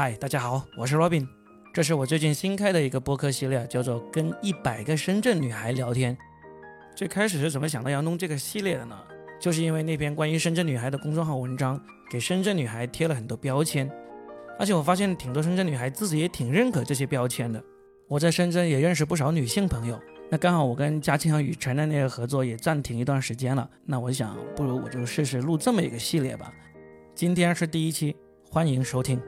嗨，大家好，我是 Robin，这是我最近新开的一个播客系列，叫做《跟一百个深圳女孩聊天》。最开始是怎么想到要弄这个系列的呢？就是因为那篇关于深圳女孩的公众号文章，给深圳女孩贴了很多标签，而且我发现挺多深圳女孩自己也挺认可这些标签的。我在深圳也认识不少女性朋友，那刚好我跟嘉庆和雨辰的那个合作也暂停一段时间了，那我想不如我就试试录这么一个系列吧。今天是第一期，欢迎收听。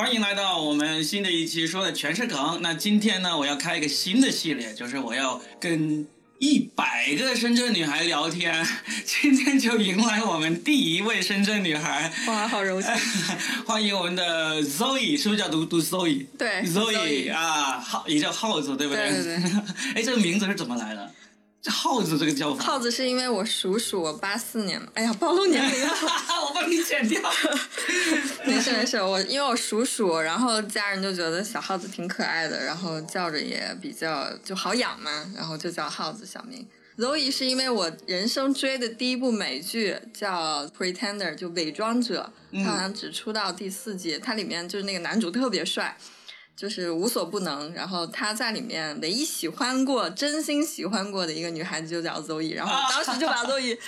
欢迎来到我们新的一期，说的全是梗。那今天呢，我要开一个新的系列，就是我要跟一百个深圳女孩聊天。今天就迎来我们第一位深圳女孩，哇，好荣幸！欢迎我们的 Zoe，是不是叫读读 Zoe？对，Zoe 啊，耗也叫耗子，对不对？对对对。哎，这个名字是怎么来的？这耗子这个叫法，耗子是因为我属鼠，我八四年哎呀，暴露年龄了，我帮你剪掉。没事没事，我因为我属鼠，然后家人就觉得小耗子挺可爱的，然后叫着也比较就好养嘛，然后就叫耗子小名。Zoe 是因为我人生追的第一部美剧叫 Pretender，就伪装者，它好像只出到第四季，它里面就是那个男主特别帅。就是无所不能，然后他在里面唯一喜欢过、真心喜欢过的一个女孩子就叫 Zoe，然后当时就把 Zoe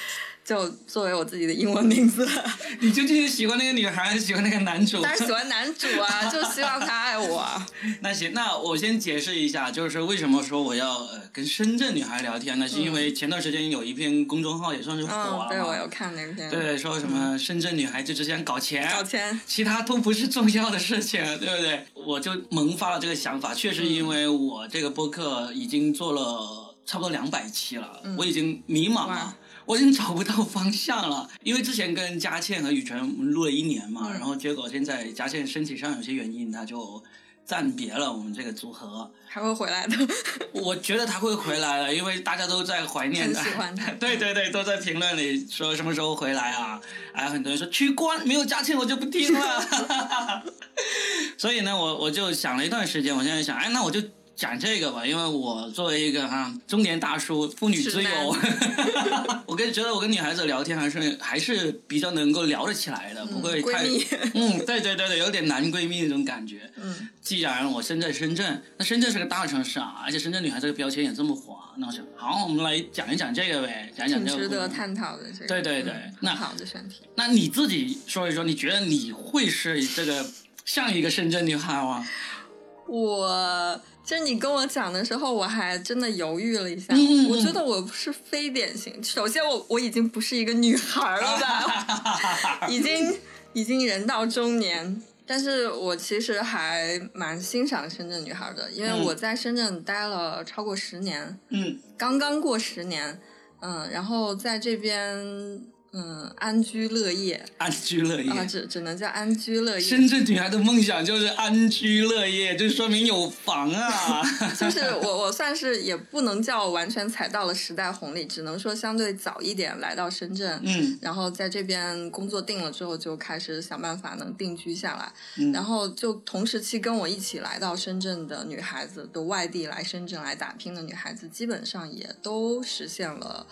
就作为我自己的英文名字。你究竟是喜欢那个女孩，还是喜欢那个男主？当然喜欢男主啊，就希望他爱我。那行，那我先解释一下，就是为什么说我要呃跟深圳女孩聊天呢？是因为前段时间有一篇公众号也算是火了，对我有看那篇。对，说什么深圳女孩就只想搞钱，搞钱，其他都不是重要的事情，对不对？我就萌发了这个想法，确实因为我这个播客已经做了差不多两百期了，我已经迷茫了。我已经找不到方向了，因为之前跟佳倩和雨辰录了一年嘛，然后结果现在佳倩身体上有些原因，他就暂别了我们这个组合。还会回来的，我觉得他会回来的，因为大家都在怀念他。喜欢他。对对对，都在评论里说什么时候回来啊？还有很多人说取关，没有佳倩我就不听了。所以呢，我我就想了一段时间，我现在想，哎，那我就。讲这个吧，因为我作为一个哈中年大叔，妇女之友，我跟觉得我跟女孩子聊天还是还是比较能够聊得起来的，不会太嗯，对对对对，有点男闺蜜那种感觉。嗯，既然我身在深圳，那深圳是个大城市啊，而且深圳女孩这个标签也这么火，那我想好，我们来讲一讲这个呗，讲讲这个。值得探讨的这个。对对对，那好的选题。那你自己说一说，你觉得你会是这个像一个深圳女孩吗？我。其实你跟我讲的时候，我还真的犹豫了一下。我觉得我不是非典型。首先，我我已经不是一个女孩了吧？已经已经人到中年，但是我其实还蛮欣赏深圳女孩的，因为我在深圳待了超过十年，嗯，刚刚过十年，嗯，然后在这边。嗯，安居乐业，安居乐业啊，只只能叫安居乐业。深圳女孩的梦想就是安居乐业，就说明有房啊。就是我，我算是也不能叫完全踩到了时代红利，只能说相对早一点来到深圳，嗯，然后在这边工作定了之后，就开始想办法能定居下来。然后就同时期跟我一起来到深圳的女孩子，都外地来深圳来打拼的女孩子，基本上也都实现了。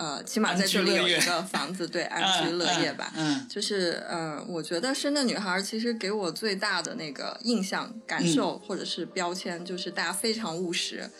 呃，起码在这里有一个房子，对，安居乐业吧。嗯，就是呃，我觉得深圳女孩其实给我最大的那个印象、感受或者是标签，就是大家非常务实，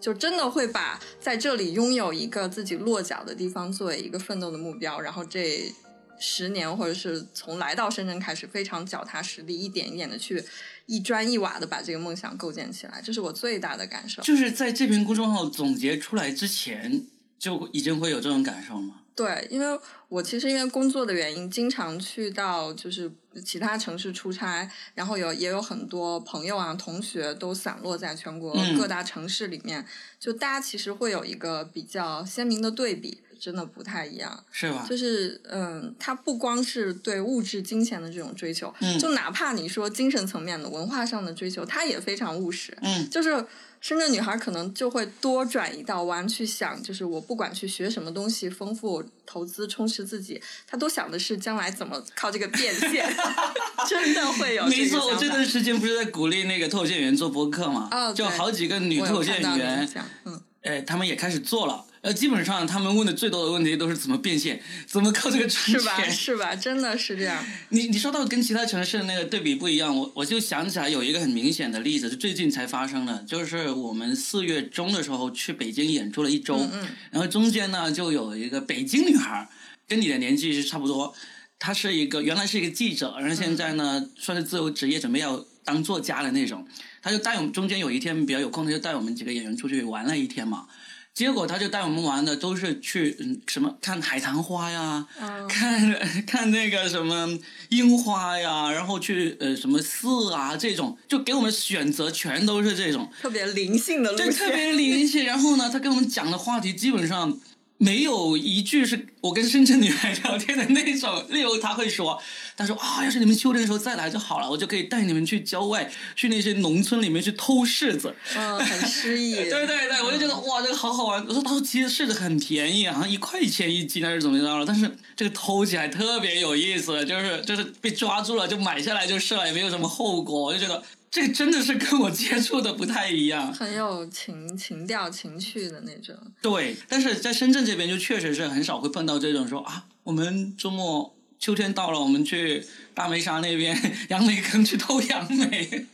就真的会把在这里拥有一个自己落脚的地方作为一个奋斗的目标。然后这十年或者是从来到深圳开始，非常脚踏实地，一点一点的去一砖一瓦的把这个梦想构建起来，这是我最大的感受。就是在这篇公众号总结出来之前。就已经会有这种感受吗？对，因为我其实因为工作的原因，经常去到就是其他城市出差，然后有也有很多朋友啊、同学都散落在全国各大城市里面，就大家其实会有一个比较鲜明的对比，真的不太一样，是吧？就是嗯，它不光是对物质金钱的这种追求，就哪怕你说精神层面的文化上的追求，它也非常务实，嗯，就是。深圳女孩可能就会多转一道弯去想，就是我不管去学什么东西，丰富投资充实自己，她都想的是将来怎么靠这个变现。真的会有。没错，我这段时间不是在鼓励那个脱线员做播客嘛？啊，就好几个女脱线员，嗯，哎，他们也开始做了。呃，基本上他们问的最多的问题都是怎么变现，怎么靠这个赚是吧？钱。是吧？真的是这样。你你说到跟其他城市那个对比不一样，我我就想起来有一个很明显的例子，是最近才发生的，就是我们四月中的时候去北京演出了一周，嗯然后中间呢就有一个北京女孩，跟你的年纪是差不多，她是一个原来是一个记者，然后现在呢、算是自由职业，准备要当作家的那种，她就带我们中间有一天比较有空，她就带我们几个演员出去玩了一天嘛。结果他就带我们玩的都是去嗯什么看海棠花呀，嗯看 看那个什么樱花呀，然后去呃什么寺啊这种，就给我们选择全都是这种，特别灵性的路对，特。别灵性。然后呢，他跟我们讲的话题基本上没有一句是我跟深圳女孩聊天的那种。例如他会说，他说啊，要是你们秋天的时候再来就好了，我就可以带你们去郊外，去那些农村里面去偷柿子。嗯，很诗意。对对对，我就觉得哇，这个好好玩。我说，他说其实柿子很便宜，好像一块钱一斤还是怎么着了，但是这个偷起来特别有意思，就是就是被抓住了就买下来就是了，也没有什么后果。我就觉得这个真的是跟我接触的不太一样。很有情情调、情趣的那种。对，但是在深圳这边就确实是很少会碰到这种说啊，我们周末秋天到了，我们去大梅沙那边杨梅坑去偷杨梅。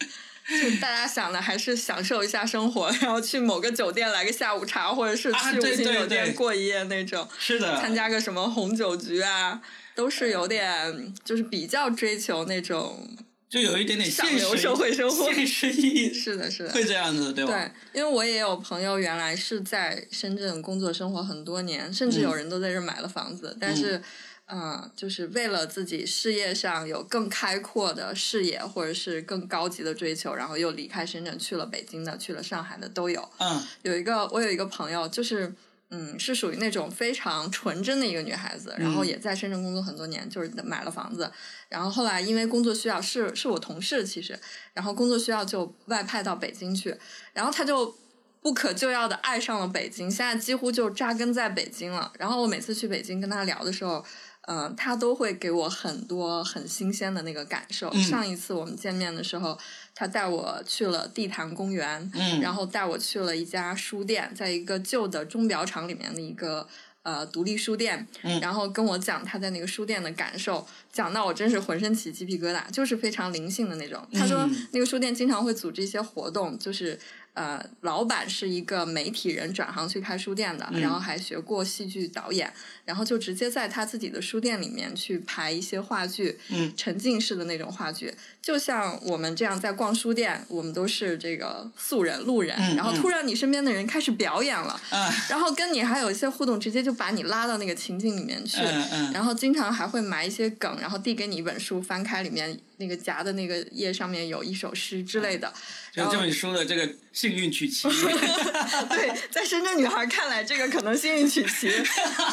就大家想的还是享受一下生活，然后去某个酒店来个下午茶，或者是啊去五星酒店过一夜那种，是的，参加个什么红酒局啊，都是有点就是比较追求那种。就有一点点上现实流社会生活现实意义是的，是的。会这样子，对吧？对，因为我也有朋友原来是在深圳工作生活很多年，甚至有人都在这儿买了房子，但是，嗯、就是为了自己事业上有更开阔的视野，或者是更高级的追求，然后又离开深圳去了北京的，去了上海的都有。嗯有一个我有一个朋友，就是嗯，是属于那种非常纯真的一个女孩子，然后也在深圳工作很多年，就是买了房子，然后后来因为工作需要，是是我同事其实，然后工作需要就外派到北京去，然后他就。不可救药的爱上了北京，现在几乎就扎根在北京了。然后我每次去北京跟他聊的时候，嗯、他都会给我很多很新鲜的那个感受。嗯上一次我们见面的时候，他带我去了地坛公园，嗯，然后带我去了一家书店，在一个旧的钟表厂里面的一个呃独立书店，嗯然后跟我讲他在那个书店的感受，讲到我真是浑身起鸡皮疙瘩，就是非常灵性的那种。他说嗯那个书店经常会组织一些活动，就是。呃，老板是一个媒体人，转行去开书店的，嗯然后还学过戏剧导演，然后就直接在他自己的书店里面去排一些话剧，嗯。沉浸式的那种话剧，就像我们这样在逛书店，我们都是这个素人路人，嗯然后突然你身边的人开始表演了，啊然后跟你还有一些互动，直接就把你拉到那个情境里面去，嗯嗯。然后经常还会埋一些梗，然后递给你一本书，翻开里面那个夹的那个页上面有一首诗之类的，就就你说的这个幸运曲奇，对，在深圳女孩看来，这个可能幸运曲奇，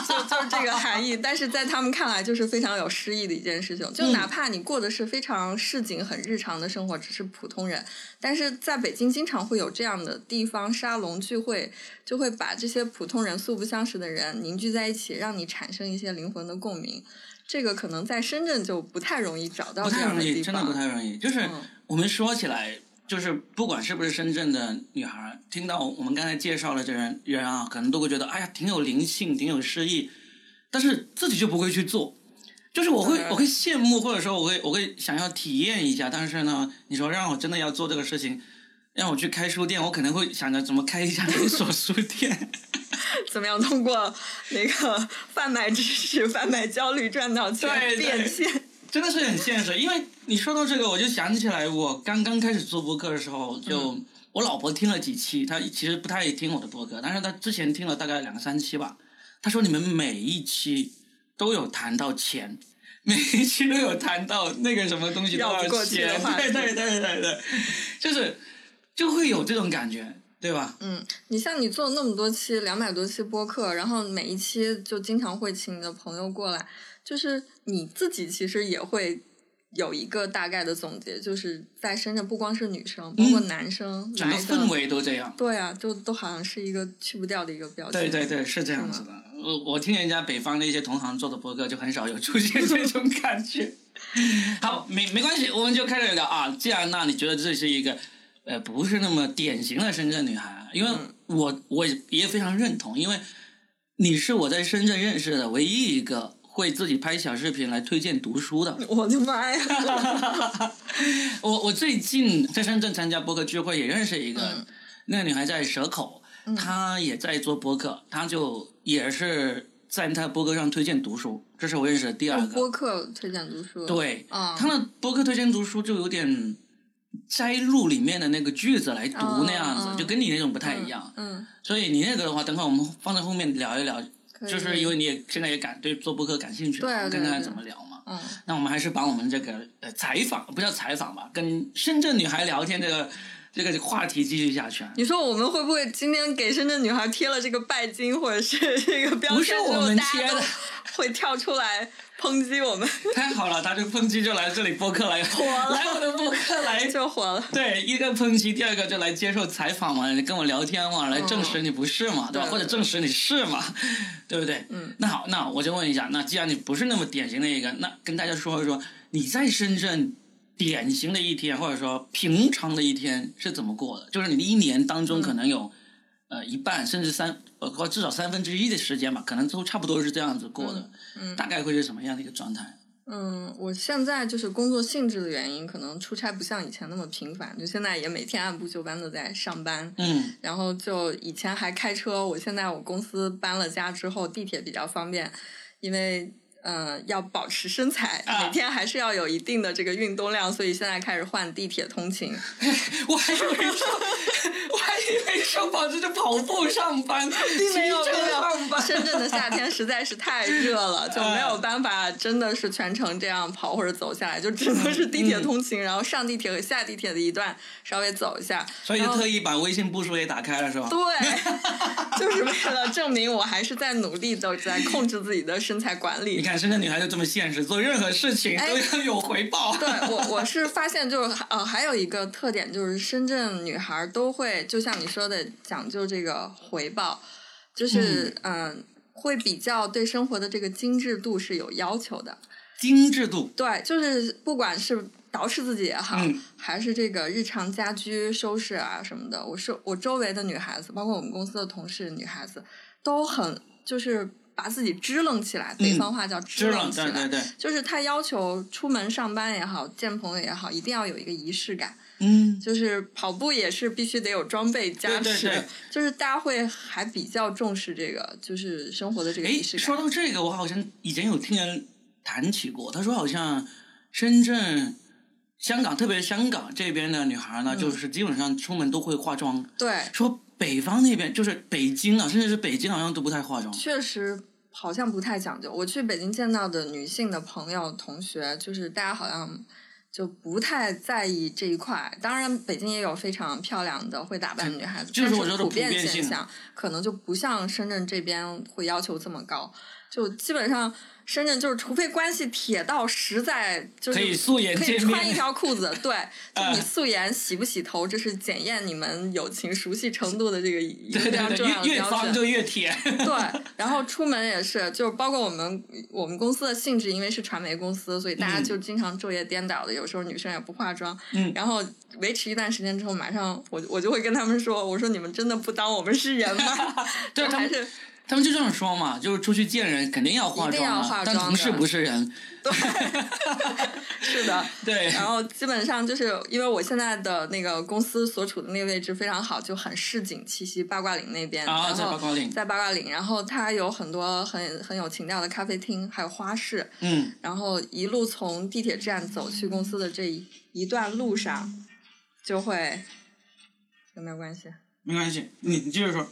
就就是这个含义。但是在他们看来，就是非常有诗意的一件事情。就哪怕你过的是非常市井、很日常的生活，只是普通人，但是在北京经常会有这样的地方沙龙聚会，就会把这些普通人、素不相识的人凝聚在一起，让你产生一些灵魂的共鸣。这个可能在深圳就不太容易找到不太容易，真的不。太容易。就是嗯我们说起来，就是不管是不是深圳的女孩，听到我们刚才介绍的这人人啊，可能都会觉得，哎呀，挺有灵性，挺有诗意，但是自己就不会去做。就是我会我会羡慕，或者说我会我会想要体验一下，但是呢，你说让我真的要做这个事情，让我去开书店，我可能会想着怎么开一家连锁书店。怎么样通过那个贩卖知识、贩卖焦虑赚到钱变现？真的是很现实，因为你说到这个，我就想起来，我刚刚开始做播客的时候，就、嗯我老婆听了几期，她其实不太听我的播客，但是她之前听了大概两三期吧。她说你们每一期都有谈到钱，每一期都有谈到那个什么东西多少钱，对对对对对，就是就会有这种感觉，对吧？嗯，你像你做那么多期，两百多期播客，然后每一期就经常会请你的朋友过来，就是你自己其实也会有一个大概的总结，就是在深圳不光是女生，包括男生整个，氛围都这样。对啊，就都好像是一个去不掉的一个标签。对对对，是这样子的。我我听人家北方的一些同行做的播客，就很少有出现这种感觉。好，没没关系，我们就开始聊啊。既然那你觉得这是一个呃不是那么典型的深圳女孩，因为我我也也非常认同，因为你是我在深圳认识的唯一一个会自己拍小视频来推荐读书的。我的妈呀！我我最近在深圳参加播客聚会，也认识一个、嗯那个女孩在蛇口，她也在做播客，她就也是在她播客上推荐读书，这是我认识的第二个播。客推荐读书。，对，啊，她的播客推荐读书就有点摘录里面的那个句子来读那样子，就跟你那种不太一样。嗯，所以你那个的话，等会我们放在后面聊一聊，就是因为你也现在也感对做播客感兴趣，对对看看对怎么聊嘛。嗯，那我们还是把我们这个呃采访不叫采访吧，跟深圳女孩聊天这个这个话题继续下去啊。你说我们会不会今天给深圳女孩贴了这个拜金或者是这个标签不是我们贴的都会跳出来抨击我们，太好了，他就抨击就来这里播客来，了 来我的播客来。就火了。对，一个抨击，第二个就来接受采访嘛，跟我聊天嘛，来证实你不是嘛，对吧？或者证实你是嘛，对不对？嗯。那好，那我就问一下，那既然你不是那么典型的一个，那跟大家说一说你在深圳典型的一天，或者说平常的一天是怎么过的？就是你的一年当中可能有、呃一半甚至三呃或至少三分之一的时间吧，可能都差不多是这样子过的。嗯大概会是什么样的一个状态？嗯，我现在就是工作性质的原因，可能出差不像以前那么频繁，就现在也每天按部就班的在上班。嗯然后就以前还开车，我现在我公司搬了家之后，地铁比较方便，因为呃要保持身材，啊每天还是要有一定的这个运动量，所以现在开始换地铁通勤。我还以为说，我还以为说保持着跑步上班。深圳的夏天实在是太热了，就没有办法真的是全程这样跑或者走下来，就只能是地铁通勤，然后上地铁和下地铁的一段稍微走一下。所以就特意把微信步数也打开了，是吧？对，就是为了证明我还是在努力的在控制自己的身材管理。你看，深圳女孩就这么现实，做任何事情哎都要有回报。对我，我是发现就是呃，还有一个特点就是深圳女孩都会，就像你说的，讲究这个回报，就是嗯、会比较对生活的这个精致度是有要求的。精致度，对，就是不管是捯饬自己也好，嗯还是这个日常家居收拾啊什么的，我是我周围的女孩子，包括我们公司的同事女孩子，都很就是把自己支棱起来，北方话叫支，棱起来。对对对，就是他要求出门上班也好，见朋友也好，一定要有一个仪式感。嗯，就是跑步也是必须得有装备加持，对对对就是大家会还比较重视这个，就是生活的这个哎，仪式感。说到这个，我好像以前有听人谈起过，他说好像深圳、香港，特别是香港这边的女孩呢，嗯就是基本上出门都会化妆。对，说北方那边就是北京啊，甚至是北京好像都不太化妆。确实好像不太讲究。我去北京见到的女性的朋友、同学，就是大家好像就不太在意这一块。当然，北京也有非常漂亮的会打扮的女孩子，就是我说的普普遍现象，可能就不像深圳这边会要求这么高。就基本上深圳就是，除非关系铁到实在就是可以素颜可以穿一条裤子，对，就你啊素颜洗不洗头，这是检验你们友情熟悉程度的这个一个非常重要的标越越方准。就越铁。对，然后出门也是，就包括我们我们公司的性质，因为是传媒公司，所以大家嗯就经常昼夜颠倒的，有时候女生也不化妆，嗯然后维持一段时间之后，马上我我就会跟他们说，我说你们真的不当我们是人吗？对还是他们就这样说嘛，就是出去见人肯定要化妆啊，要化妆但同事不是人。对 是的，对，然后基本上就是因为我现在的那个公司所处的那个位置非常好，就很市井气息，八卦岭那边，啊，在八卦岭，在八卦岭，然后它有很多很很有情调的咖啡厅，还有花市，嗯，然后一路从地铁站走去公司的这一一段路上，就会有没有关系？没关系，你你接着说。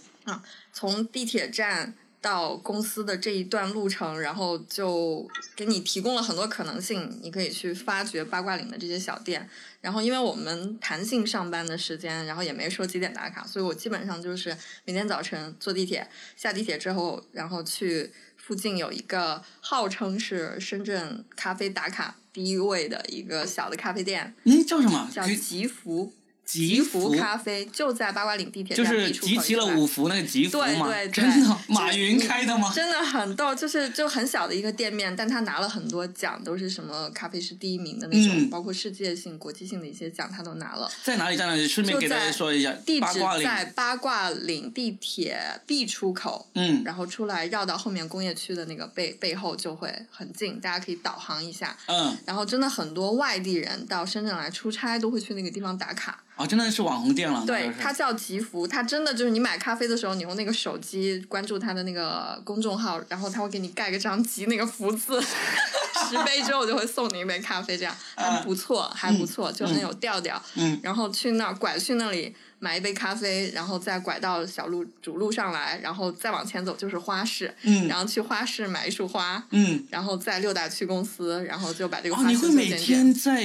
从地铁站到公司的这一段路程，然后就给你提供了很多可能性，你可以去发掘八卦岭的这些小店。然后，因为我们弹性上班的时间，然后也没说几点打卡，所以我基本上就是每天早晨坐地铁，下地铁之后，然后去附近有一个号称是深圳咖啡打卡第一位的一个小的咖啡店，嗯，叫什么？叫吉福。吉福咖啡就在八卦岭地铁就是集齐了五福那个吉福嘛，对对对真的，马云开的吗？真的很逗，就是就很小的一个店面，但他拿了很多奖，都是什么咖啡师第一名的那种，嗯包括世界性、国际性的一些奖，他都拿了。在哪里？在哪里？顺便就给大家说一下，地址。在八卦岭地铁 B 出口，嗯，然后出来绕到后面工业区的那个背背后就会很近，大家可以导航一下。嗯，然后真的很多外地人到深圳来出差都会去那个地方打卡。啊，真的是网红店了。对它叫吉福，它真的就是你买咖啡的时候，你用那个手机关注它的那个公众号，然后它会给你盖个章，吉那个福字，十杯之后就会送你一杯咖啡，这样。还不错，还不错，就很有调调。嗯。然后去那儿拐去那里买一杯咖啡，然后再拐到小路主路上来，然后再往前走就是花市，嗯。然后去花市买一束花，嗯，然后在六大区公司，然后就把这个花哦，你市会每天在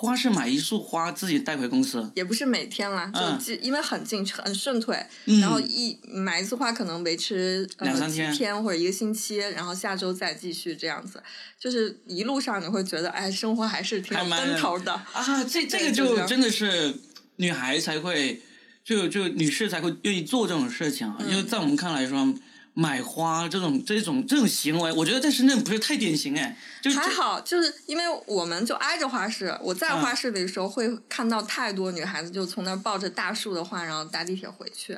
花是买一束花，自己带回公司？也不是每天啦，嗯就既因为很近很顺腿，嗯然后一买一束花可能维持呃两三天或者一个星期，然后下周再继续这样子，就是一路上你会觉得哎，生活还是挺有奔头的。啊，这这个就真的是女孩才会，就就女士才会愿意做这种事情啊。嗯因为在我们看来说，买花这种这种这种行为，我觉得在深圳不是太典型哎。就还好，就是因为我们就挨着花市，我在嗯花市里的时候会看到太多女孩子就从那儿抱着大束的花，然后搭地铁回去，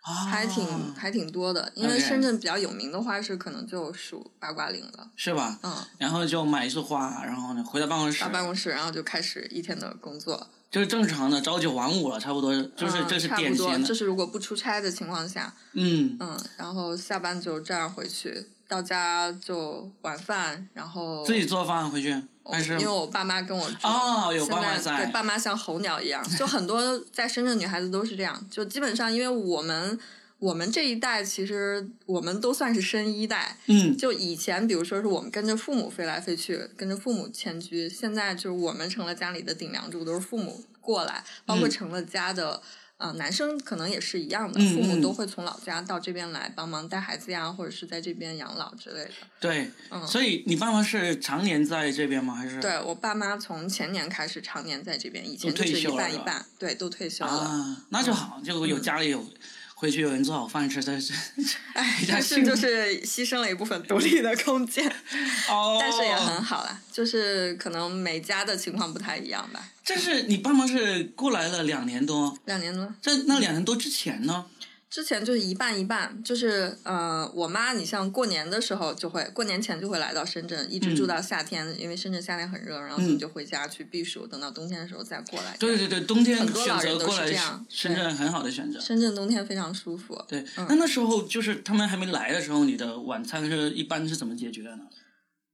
啊还挺还挺多的。因为深圳比较有名的花市，可能就数八卦岭了。是吧？嗯，然后就买一束花，然后呢回到办公室到，办公室，然后就开始一天的工作。就是正常的朝九晚五了，差不多，就是嗯这是差不多，典型的。这是如果不出差的情况下，嗯，嗯，然后下班就这样回去，到家就晚饭，然后自己做饭回去还是因为我爸妈跟我住，哦有爸妈在在对，爸妈像候鸟一样，就很多在深圳女孩子都是这样，就基本上因为我们我们这一代其实我们都算是深一代，嗯就以前比如说是我们跟着父母飞来飞去，跟着父母迁居，现在就是我们成了家里的顶梁柱，都是父母过来，包括嗯成了家的。呃，男生可能也是一样的，嗯父母嗯都会从老家到这边来帮忙带孩子呀，或者是在这边养老之类的。对，嗯所以你爸妈是常年在这边吗？还是对我爸妈从前年开始常年在这边，以前就是一半一半，对，都退休了。啊，那就好，就有家里有回去有人做好饭吃，但是哎，但是就是牺牲了一部分独立的空间，哦，但是也很好啦。就是可能每家的情况不太一样吧。但是你爸妈是过来了两年多，两年多在那两年多之前呢？之前就是一半一半，就是呃，我妈你像过年的时候就会，过年前就会来到深圳，一直住到夏天，因为深圳夏天很热，然后他们嗯就回家去避暑，等到冬天的时候再过来。对对对，冬天很多选老人都择过来是这样深圳很好的选择。深圳冬天非常舒服。对，嗯那那时候就是他们还没来的时候，你的晚餐是一般是怎么解决的呢？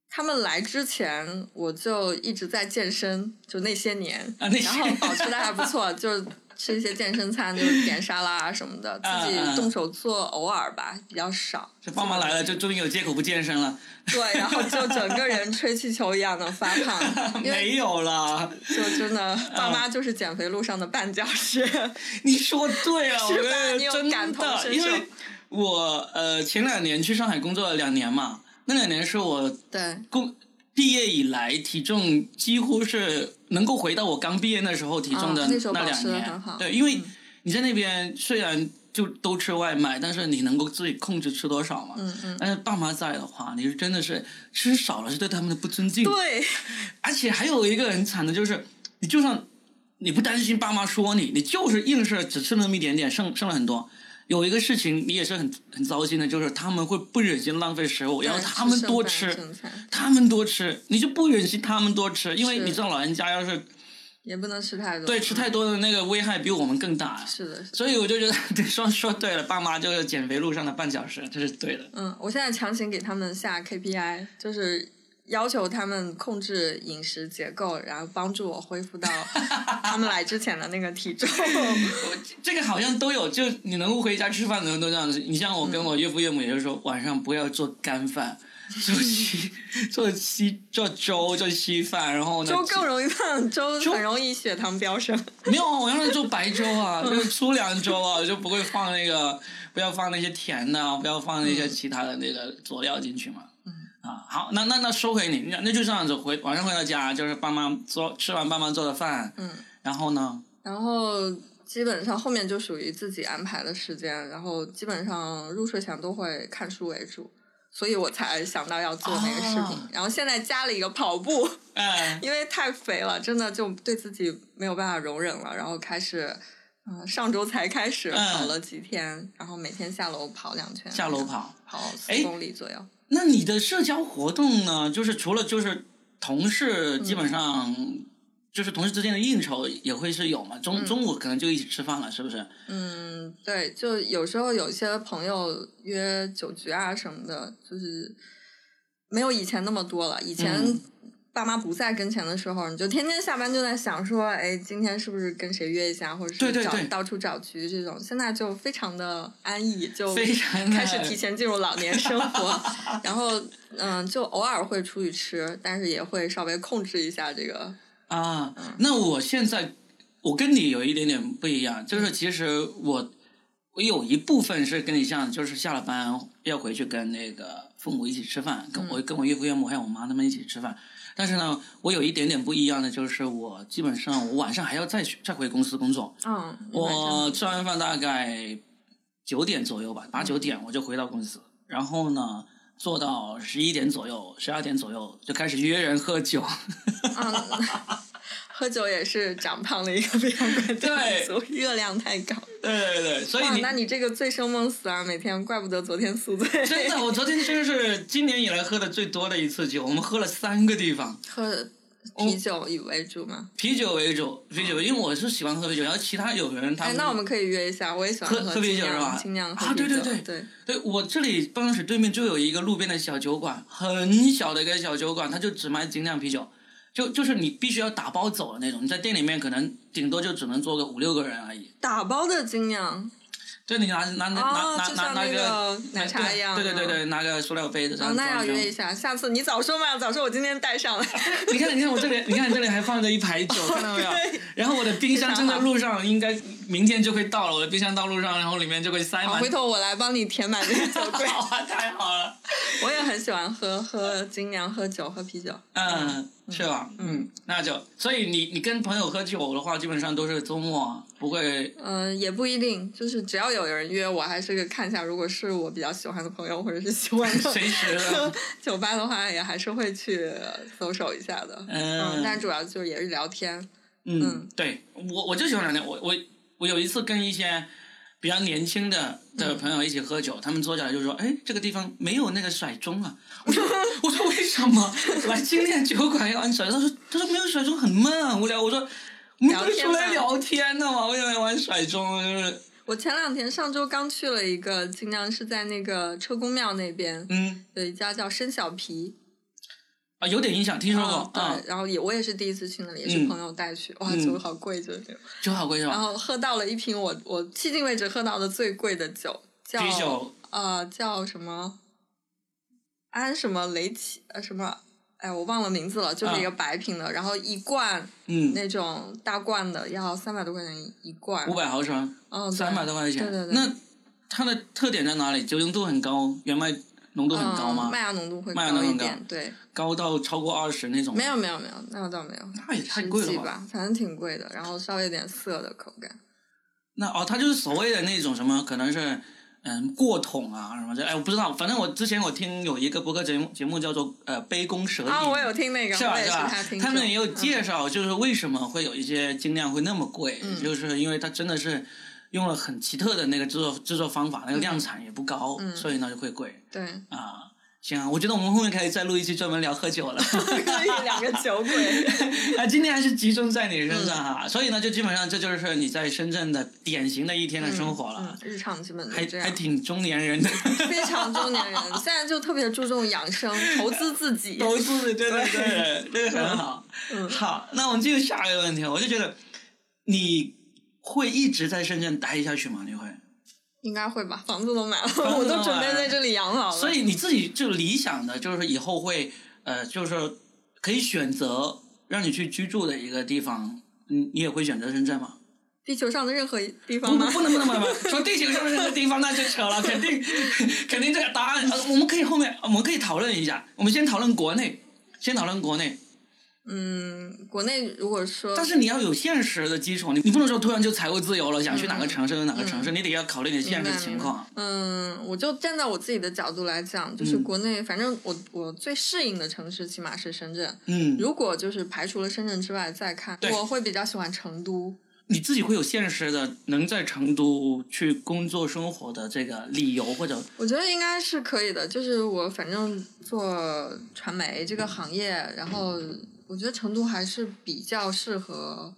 他们来之前，我就一直在健身，就那些年，啊些然后保持的还不错，就吃一些健身餐，就是点沙拉啊什么的，自己动手做，偶尔吧，比较少。这爸妈来了，就终于有借口不健身了。对，然后就整个人吹气球一样的发胖，没有了，就真的爸妈就是减肥路上的绊脚石。你说对了，我 是吧你有真感同的，身受因为我呃前两年去上海工作了两年嘛，那两年是我对，工毕业以来体重几乎是能够回到我刚毕业那时候体重的啊那两年。对，因为嗯你在那边虽然就都吃外卖，但是你能够自己控制吃多少嘛。嗯嗯，但是爸妈在的话，你是真的是吃少了是对他们的不尊敬。对，而且还有一个很惨的就是，你就算你不担心爸妈说你，你就是硬是只吃那么一点点，剩剩了很多。有一个事情你也是很很糟心的，就是他们会不忍心浪费食物，然后他们多吃他们多吃，你就不忍心他们多吃，因为你知道老人家要是也不能吃太多。对吃太多的那个危害比我们更大，是的，是的。所以我就觉得对说说对了，爸妈就是减肥路上的绊脚石，这是对的。嗯，我现在强行给他们下 KPI，就是要求他们控制饮食结构，然后帮助我恢复到 他们来之前的那个体重。我这个好像都有，就你能够回家吃饭的人都这样子。你像我跟我岳父岳母，也就是说晚上不要做干饭，做稀 做稀做粥做稀饭，然后呢粥更容易胖，粥粥很容易血糖飙升。没有啊，我要是做白粥啊，就是粗粮粥啊，就不会放那个不要放那些甜的啊，不要放那些其他的那个佐料进去嘛。啊，好，那那那说回你，那那就这样子回晚上回到家，就是爸妈做吃完爸妈做的饭，嗯，然后呢，然后基本上后面就属于自己安排的时间，然后基本上入睡前都会看书为主，所以我才想到要做那个视频。哦然后现在加了一个跑步，哎，因为太肥了，真的就对自己没有办法容忍了，然后开始。嗯，上周才开始嗯跑了几天，然后每天下楼跑两圈，下楼跑。跑哎四公里左右。那你的社交活动呢？就是除了就是同事，基本上、就是同事之间的应酬也会是有嘛。中、中午可能就一起吃饭了，是不是？嗯，对，就有时候有些朋友约酒局啊什么的，就是没有以前那么多了。以前嗯爸妈不在跟前的时候，你就天天下班就在想说，哎，今天是不是跟谁约一下，或者是找到处找局这种。现在就非常的安逸，就非常开始提前进入老年生活，然后嗯，就偶尔会出去吃，但是也会稍微控制一下这个。啊，那我现在我跟你有一点点不一样，就是其实我我有一部分是跟你像，就是下了班要回去跟那个父母一起吃饭，跟我跟我岳父岳母还有我妈他们一起吃饭。但是呢，我有一点点不一样的，就是我基本上我晚上还要再去再回公司工作。嗯，我吃完饭大概九点左右吧，八九点我就回到公司，然后呢，做到十一点左右、十二点左右就开始约人喝酒。嗯，喝酒也是长胖的一个非常关键对因素，热量太高。对对对，所以，你那你这个醉生梦死啊，每天，怪不得昨天宿醉。真的，我昨天真是今年以来喝的最多的一次酒，我们喝了三个地方，喝啤酒以为主吗。啤酒为主，啤酒，因为我是喜欢喝啤酒，然后其他有人他哎，那我们可以约一下，我也喜欢喝喝啤酒是吧酿，精酿啊。对对对对对我这里办公室对面就有一个路边的小酒馆，很小的一个小酒馆，它就只卖精酿啤酒，就就是你必须要打包走的那种，你在店里面可能顶多就只能坐个五六个人而已。打包的精酿，对你拿拿拿哦拿拿拿拿个个奶茶一样对对对对，拿个塑料杯子那要约一下，下次你早说嘛，早说我今天带上了。你看，你看我这里，你看这里还放着一排酒，看到没有？然后我的冰箱正在路上，应该明天就会到了。我的冰箱道路上，然后里面就会塞好，满。回头我来帮你填满这个酒柜。好啊，太好了。我也很喜欢喝喝精酿、喝酒、喝啤酒。嗯，是吧？嗯，那就所以你你跟朋友喝酒的话，基本上都是周末，不会嗯、也不一定，就是只要有人约我，还是个看一下。如果是我比较喜欢的朋友，或者是喜欢的 随时的。酒吧的话，也还是会去搜手一下的。嗯但主要就是也是聊天。嗯，对我我就喜欢聊天。我我我有一次跟一些比较年轻的的朋友一起喝酒，他们坐下来就说：“哎，这个地方没有那个甩钟啊。”我说：“我说为什么来精酿酒馆要玩甩钟？”他说：“他说没有甩钟很闷很无聊。”我说：“我们不是出来聊天的嘛？为什么要玩甩钟？就是我前两天上周刚去了一个精酿，是在那个车公庙那边，嗯有一家叫生小皮。啊，有点印象，听说过对，，然后也我也是第一次去那里，也是嗯朋友带去，哇，嗯酒好贵，就是。酒好贵是吧？然后喝到了一瓶我我迄今为止喝到的最贵的酒，叫啤酒呃叫什么安什么雷奇呃什么。哎，我忘了名字了，就是一个白瓶的，然后一罐嗯，那种大罐的要三百多块钱一罐，五百毫升，嗯，三百多块钱。对对对，那它的特点在哪里？酒精度很高，原麦浓度很高吗？嗯麦芽浓度会麦芽浓度高高一点，对，高到超过二十那种？没有没有没有，那倒没有，那也太贵了吧？吧，反正挺贵的，然后稍微有点涩的口感。那哦，它就是所谓的那种什么，可能是嗯过桶啊什么的。哎，我不知道，反正我之前我听有一个播客节目，节目叫做呃杯弓蛇影。啊，我有听那个，是吧？是吧他们也有嗯介绍，就是为什么会有一些精酿会那么贵，嗯就是因为它真的是用了很奇特的那个制作制作方法，那个量产也不高，嗯所以呢就会贵对，啊。行啊，我觉得我们后面可以再录一期专门聊喝酒了。可以两个酒鬼。啊，今天还是集中在你身上哈，所以呢，就基本上这就是你在深圳的典型的一天的生活了，嗯，日常基本还。还挺中年人的。非常中年人，现在就特别注重养生，投资自己。投资的，对对对，这个很好。嗯好，那我们进入下一个问题，我就觉得你会一直在深圳待下去吗？你会？应该会吧，房子都买了，我都准备在这里养老了。所以你自己就理想的就是以后会呃，就是可以选择让你去居住的一个地方，你，你也会选择深圳吗？地球上的任何地不方吗？不能不能不能不能说地球上的任何地方那就扯了，肯定 肯定这个答案，呃我们可以后面我们可以讨论一下，我们先讨论国内，先讨论国内。嗯，国内如果说，但是你要有现实的基础，你你不能说突然就财务自由了，想去哪个城市就哪个城市，你得要考虑你现实情况。嗯，我就站在我自己的角度来讲，就是国内，反正我我最适应的城市起码是深圳。嗯，如果就是排除了深圳之外再看，我会比较喜欢成都。你自己会有现实的能在成都去工作生活的这个理由，或者我觉得应该是可以的。就是我反正做传媒这个行业，然后我觉得成都还是比较适合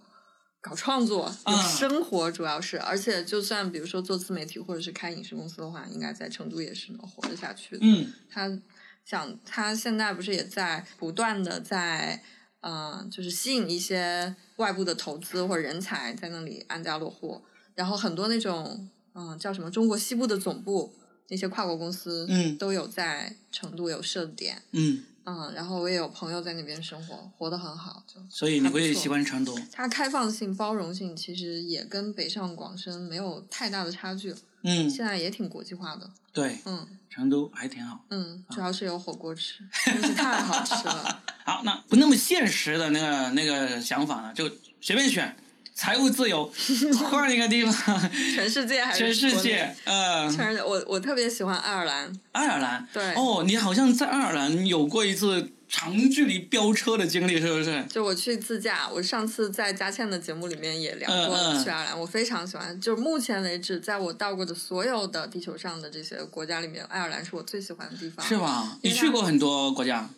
搞创作、有生活，主要是。而且就算比如说做自媒体或者是开影视公司的话，应该在成都也是能活得下去的。嗯，他想他现在不是也在不断的在。嗯，就是吸引一些外部的投资或者人才在那里安家落户，然后很多那种嗯叫什么中国西部的总部那些跨国公司，嗯，都有在成都有设点，嗯嗯，然后我也有朋友在那边生活，活得很好，就所以你会喜欢成都？它开放性、包容性其实也跟北上广深没有太大的差距，嗯，现在也挺国际化的，对，嗯，成都还挺好，嗯，主要是有火锅吃，东西太好吃了。好，那不那么现实的那个那个想法呢，就随便选，财务自由，换一个地方，全世界还是全世界，呃，全世界，我我特别喜欢爱尔兰，爱尔兰，对，哦，你好像在爱尔兰有过一次长距离飙车的经历，是不是？就我去自驾，我上次在佳倩的节目里面也聊过去爱尔兰，我非常喜欢，就目前为止，在我到过的所有的地球上的这些国家里面，爱尔兰是我最喜欢的地方，是吧？你去过很多国家。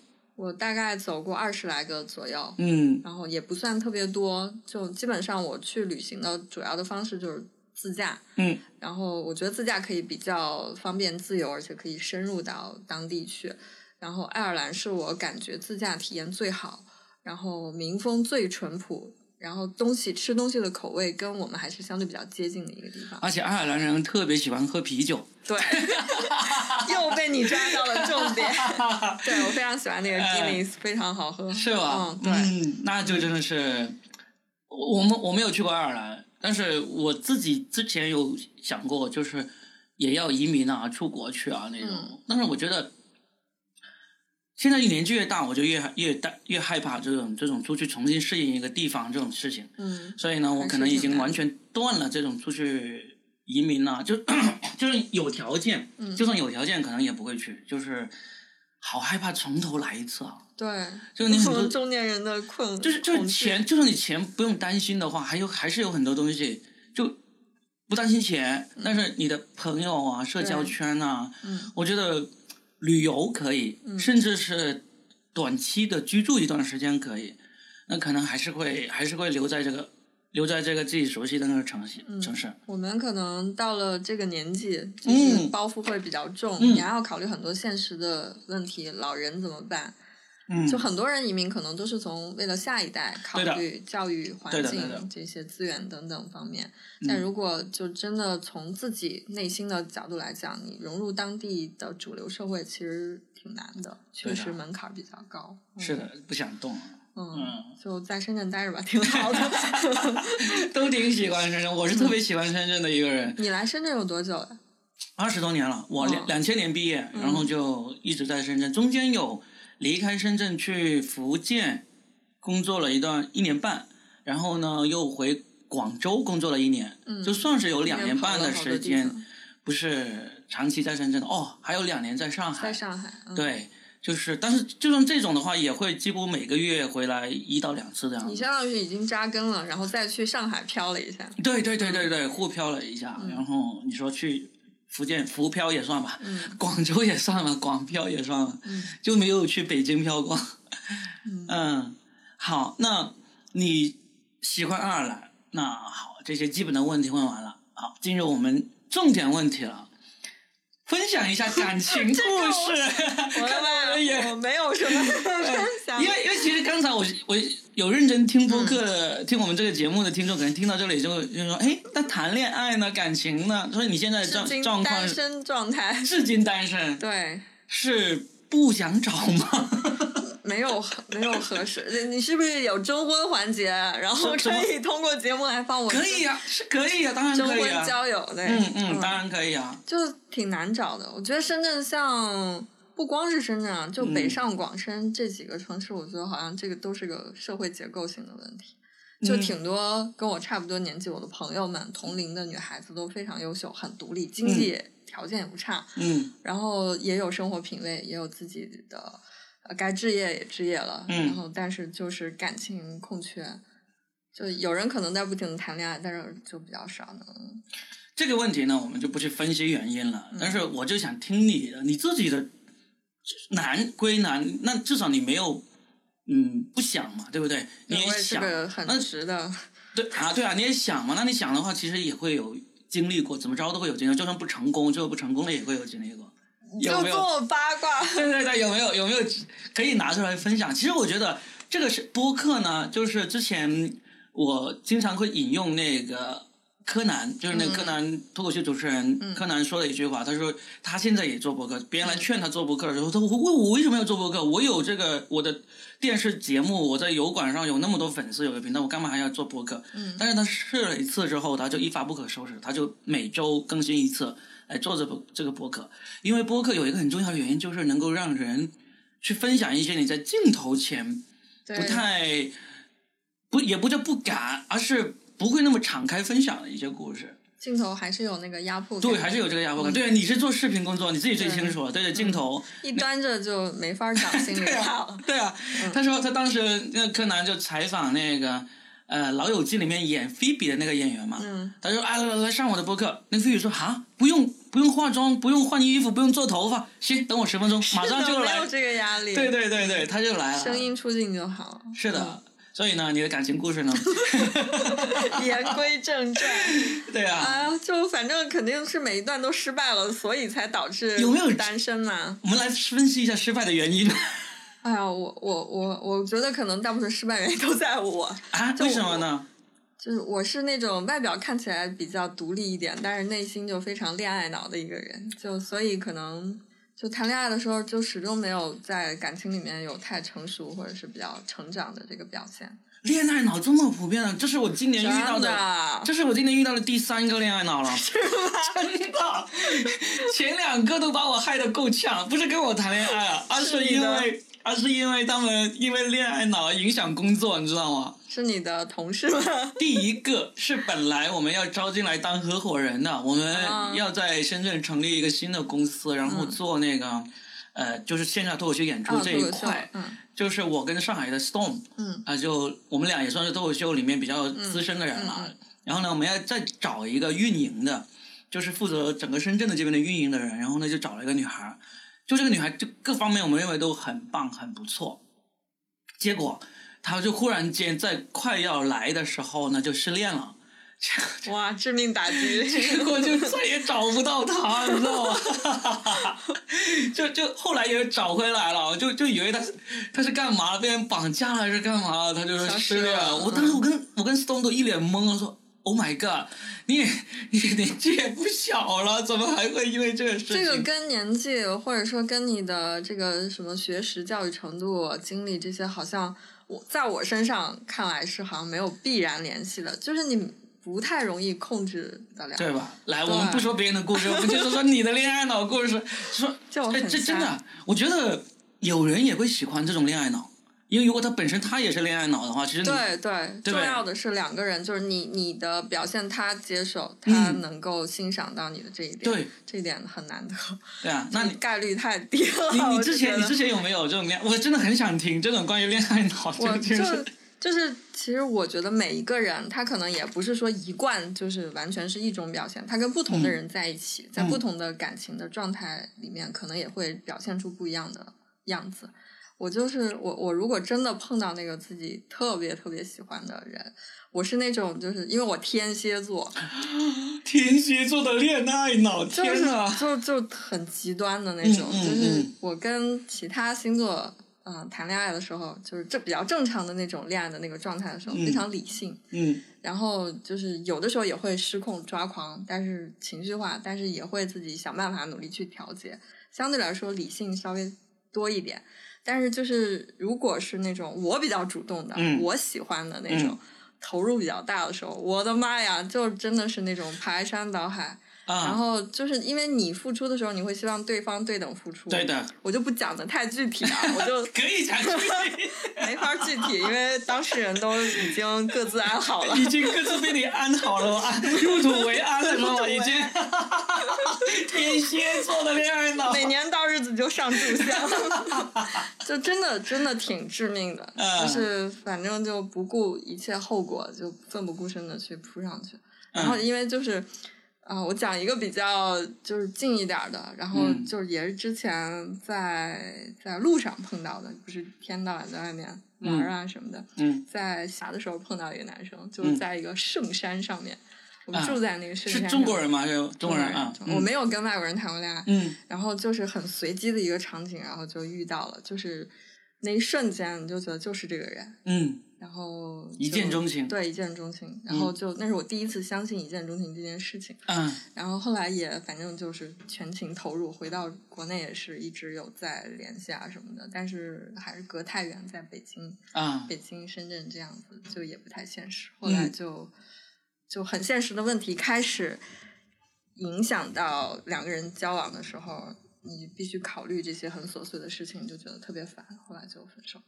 我大概走过二十来个左右，嗯，然后也不算特别多，就基本上我去旅行的主要的方式就是自驾，嗯，然后我觉得自驾可以比较方便自由，而且可以深入到当地去。然后爱尔兰是我感觉自驾体验最好，然后民风最淳朴。然后东西吃东西的口味跟我们还是相对比较接近的一个地方，而且爱尔兰人特别喜欢喝啤酒。对，又被你抓到了重点。对我非常喜欢那个 Guinness，非常好喝，是吧？嗯，对，嗯，那就真的是我们我没有去过爱尔兰，但是我自己之前有想过，就是也要移民啊，出国去啊那种，但是我觉得。现在年纪越大，我就越越大越害怕这种这种出去重新适应一个地方这种事情。嗯，所以呢，我可能已经完全断了这种出去移民了。就就是有条件，就算有条件，可能也不会去。就是好害怕从头来一次啊！对，就是你很多中年人的困，就是就是钱，就算你钱不用担心的话，还有还是有很多东西就不担心钱，但是你的朋友啊、社交圈啊，我觉得。旅游可以，甚至是短期的居住一段时间可以，那可能还是会还是会留在这个留在这个自己熟悉的那个城市城市。我们可能到了这个年纪，就是包袱会比较重，你还要考虑很多现实的问题，老人怎么办？就很多人移民可能都是从为了下一代考虑教育环境这些资源等等方面。但如果就真的从自己内心的角度来讲，你融入当地的主流社会其实挺难的，确实门槛比较高。是的，不想动。嗯，就在深圳待着吧，挺好的。都挺喜欢深圳，我是特别喜欢深圳的一个人。你来深圳有多久了？二十多年了，我两两千年毕业，然后就一直在深圳，中间有。离开深圳去福建工作了一段一年半，然后呢又回广州工作了一年，就算是有两年半的时间，不是长期在深圳的哦，还有两年在上海。在上海，对，就是，但是就算这种的话，也会几乎每个月回来一到两次这样。你相当于已经扎根了，然后再去上海漂了一下。对对对对对，互漂了一下，然后你说去。福建福漂也算吧，广州也算了，广漂也算了，就没有去北京漂过。嗯，好，那你喜欢爱尔兰？那好，这些基本的问题问完了，好，进入我们重点问题了。分享一下感情故事。我 我没有什么 分享。因为因为其实刚才我我有认真听播客的，听我们这个节目的听众，可能听到这里就就说：“哎，那谈恋爱呢？感情呢？”所以你现在状状况单身状态，至今单身。对，是不想找吗？没有没有合适，你是不是有征婚环节？然后可以通过节目来帮我？可以呀，是可以呀，当然可以啊。征婚交友，对，嗯嗯，当然可以啊。就挺难找的，我觉得深圳像。不光是深圳啊，就嗯北上广深这几个城市，我觉得好像这个都是个社会结构性的问题。就嗯挺多跟我差不多年纪，我的朋友们同龄的女孩子都非常优秀，很独立，经济条件也不差，嗯然后也有生活品味，也有自己的呃该置业也置业了，嗯然后但是就是感情空缺，就有人可能在不停的谈恋爱，但是就比较少能这个问题呢，我们就不去分析原因嗯了。但是我就想听你的，你自己的难归难，那至少你没有嗯不想嘛，对不对？你也想，个很那直的，对啊，对啊，你也想嘛？那你想的话，其实也会有经历过，怎么着都会有经历，就算不成功，最后不成功了也会有经历过。有就没有？这么八卦。对对对，有没有 有没有可以拿出来分享？其实我觉得这个是播客呢，就是之前我经常会引用那个柯南，就是那个柯南脱口秀主持人、柯南说的一句话，他说他现在也做播客，别人来劝他做播客的时候，他说我为什么要做播客？我有这个我的电视节目，我在油管上有那么多粉丝，有个频道，我干嘛还要做播客？嗯但是他试了一次之后，他就一发不可收拾，他就每周更新一次。来做这个这个播客，因为播客有一个很重要的原因，就是能够让人去分享一些你在镜头前对不太不也不叫不敢，而是不会那么敞开分享的一些故事。镜头还是有那个压迫感，对，还是有这个压迫感。对，你是做视频工作，你自己最清楚了。对着镜头，一端着就没法讲心里话了。对啊，他说他当时那个柯南就采访那个呃《老友记》里面演菲比的那个演员嘛，嗯他说啊来来来上我的播客，那个菲比说啊不用不用化妆，不用换衣服，不用做头发，行，等我十分钟，马上就来没有。这个压力，对对对对，他就来了。声音出镜就好。是的，所以呢，你的感情故事呢？嗯，言归正传。对啊，啊，就反正肯定是每一段都失败了，所以才导致有没有单身嘛？我们来分析一下失败的原因哎呀，我我我我觉得可能大部分失败原因都在我，啊？为什么呢？就是我是那种外表看起来比较独立一点，但是内心就非常恋爱脑的一个人，就所以可能就谈恋爱的时候就始终没有在感情里面有太成熟或者是比较成长的这个表现。恋爱脑这么普遍的，这是我今年遇到的这是我今年遇到的第三个恋爱脑了。是吗？真的，前两个都把我害得够呛，不是跟我谈恋爱啊，而是因为，而是因为他们因为恋爱脑而影响工作，你知道吗？是你的同事吗？第一个是本来我们要招进来当合伙人的，我们啊要在深圳成立一个新的公司，然后做那个，呃，就是线下脱口秀演出啊这一块。嗯就是我跟上海的 Storm，嗯啊、就我们俩也算是脱口秀里面比较资深的人了。嗯嗯然后呢，我们要再找一个运营的，就是负责整个深圳的这边的运营的人。然后呢，就找了一个女孩儿，就这个女孩就各方面我们认为都很棒，很不错。结果她就忽然间在快要来的时候呢，就失恋了。哇，致命打击！结果就再也找不到他，你知道吗？就就后来也找回来了，就就以为他是他是干嘛了被人绑架了还是干嘛了？他就说消失失恋了我当时我跟我跟 Stone 都一脸懵了，说 Oh my God，你也你年纪也不小了，怎么还会因为这个事情？这个跟年纪，或者说跟你的这个什么学识、教育程度、经历这些，好像我在我身上看来是好像没有必然联系的，就是你不太容易控制得了。对吧？来，我们不说别人的故事，我们就说说你的恋爱脑故事。说，哎，就很这真的我觉得有人也会喜欢这种恋爱脑，因为如果他本身他也是恋爱脑的话，其实对对，对重要的是两个人，就是你你的表现他接受，他嗯能够欣赏到你的这一点，对这一点很难得。对啊，那你概率太低了。你你之前你之前有没有这种恋？我真的很想听这种关于恋爱脑这我就事。就是，其实我觉得每一个人，他可能也不是说一贯就是完全是一种表现，他跟不同的人在一起，在不同的感情的状态里面，可能也会表现出不一样的样子。我就是我，我如果真的碰到那个自己特别特别喜欢的人，我是那种就是因为我天蝎座，天蝎座的恋爱脑，就是！就就很极端的那种，嗯嗯就是嗯我跟其他星座嗯、呃谈恋爱的时候，就是这比较正常的那种恋爱的那个状态的时候，嗯非常理性，嗯然后就是有的时候也会失控抓狂，但是情绪化，但是也会自己想办法努力去调节，相对来说理性稍微多一点。但是就是如果是那种我比较主动的，嗯我喜欢的那种。嗯投入比较大的时候，我的妈呀，就真的是那种排山倒海，啊然后就是因为你付出的时候，你会希望对方对等付出。对的，我就不讲的太具体了，我就 可以讲具体，没法具体，因为当事人都已经各自安好了。已经各自被你安好了嘛，入土为安了嘛，已经。天蝎座的恋爱脑，每年到日子就上柱香，就真的真的挺致命的，嗯就是反正就不顾一切后果，就奋不顾身的去扑上去。然后嗯因为就是，啊、我讲一个比较就是近一点儿的，然后嗯。就是也是之前在在路上碰到的，不是天到晚在外面玩儿啊什么的，嗯，在峡的时候碰到一个男生，就是在一个圣山上面，我们啊住在那个圣山是，中国人吗？是中中国人啊，我没有跟外国人谈过恋爱，嗯。然后就是很随机的一个场景，然后就遇到了，就是那一瞬间你就觉得就是这个人，嗯然后一见钟情对，一见钟情，然后就、那是我第一次相信一见钟情这件事情，嗯。然后后来也反正就是全情投入，回到国内也是一直有在联系啊什么的，但是还是隔太远，在北京、啊。北京、深圳这样子就也不太现实，后来嗯。就、就很现实的问题开始影响到两个人交往的时候，你必须考虑这些很琐碎的事情，就觉得特别烦，后来就分手了。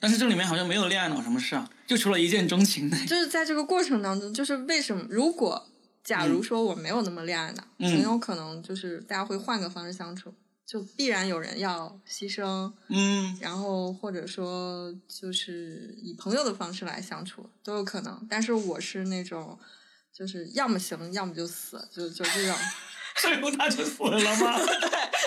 但是这里面好像没有恋爱脑什么事啊，就除了一见钟情的。就是在这个过程当中，就是为什么如果假如说我没有那么恋爱脑，嗯很有可能就是大家会换个方式相处，就必然有人要牺牲，嗯然后或者说就是以朋友的方式来相处都有可能。但是我是那种就是要么行，要么就死，就就这种 最后他就死了吗？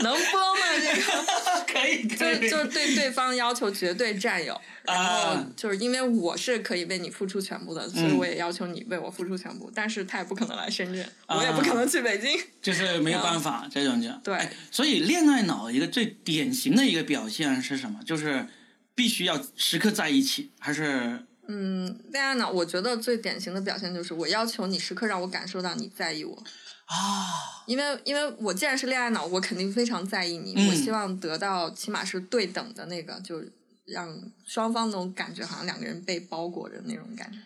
能播吗？这个。可以可以，就是就是对对方要求绝对占有，然后啊就是因为我是可以为你付出全部的，所以嗯我也要求你为我付出全部。但是他也不可能来深圳，啊我也不可能去北京。就是没有办法这种就对哎所以恋爱脑一个最典型的一个表现是什么？就是必须要时刻在一起，还是嗯，恋爱脑，我觉得最典型的表现就是我要求你时刻让我感受到你在意我，啊？因为因为我既然是恋爱脑，我肯定非常在意你，嗯我希望得到起码是对等的那个，就让双方那种感觉好像两个人被包裹着那种感觉。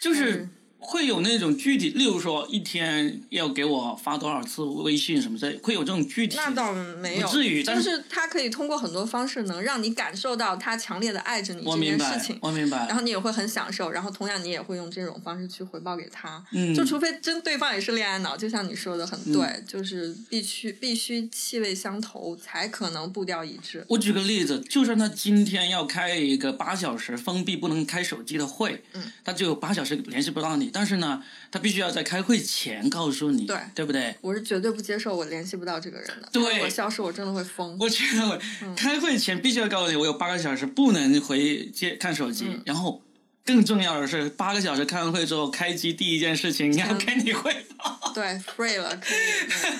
就是会有那种具体，例如说一天要给我发多少次微信什么之类，会有这种具体。那倒没有，不至于但是是他可以通过很多方式能让你感受到他强烈的爱着你这件事情，，我明白。然后你也会很享受，然后同样你也会用这种方式去回报给他。嗯，就除非真对方也是恋爱脑，就像你说的很嗯对，就是必须必须气味相投，才可能步调一致。我举个例子，就算他今天要开一个八小时封闭不能开手机的会，嗯，他只有八小时联系不到你，但是呢，他必须要在开会前告诉你，对对不对？我是绝对不接受我联系不到这个人的，对我消失我真的会疯。我觉得我嗯开会前必须要告诉你，我有八个小时不能回接看手机，嗯然后更重要的是，八个小时开完会之后，开机第一件事情要跟你汇报。对，free 了，可以，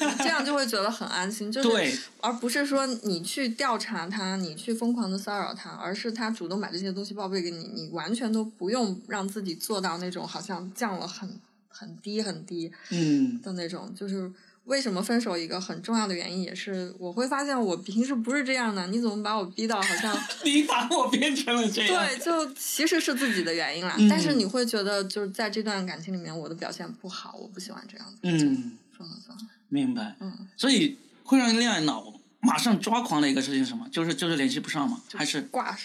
嗯这样就会觉得很安心，就是对，而不是说你去调查他，你去疯狂的骚扰他，而是他主动把这些东西报备给你，你完全都不用让自己做到那种好像降了很很低很低嗯，的那种。就是为什么分手一个很重要的原因，也是我会发现我平时不是这样的，你怎么把我逼到好像 你把我变成了这样。对，就其实是自己的原因啦。嗯但是你会觉得就是在这段感情里面，我的表现不好，我不喜欢这样子，嗯，算了算了，明白。嗯。所以会让恋爱脑马上抓狂的一个事情是什么？就是就是联系不上吗？还是挂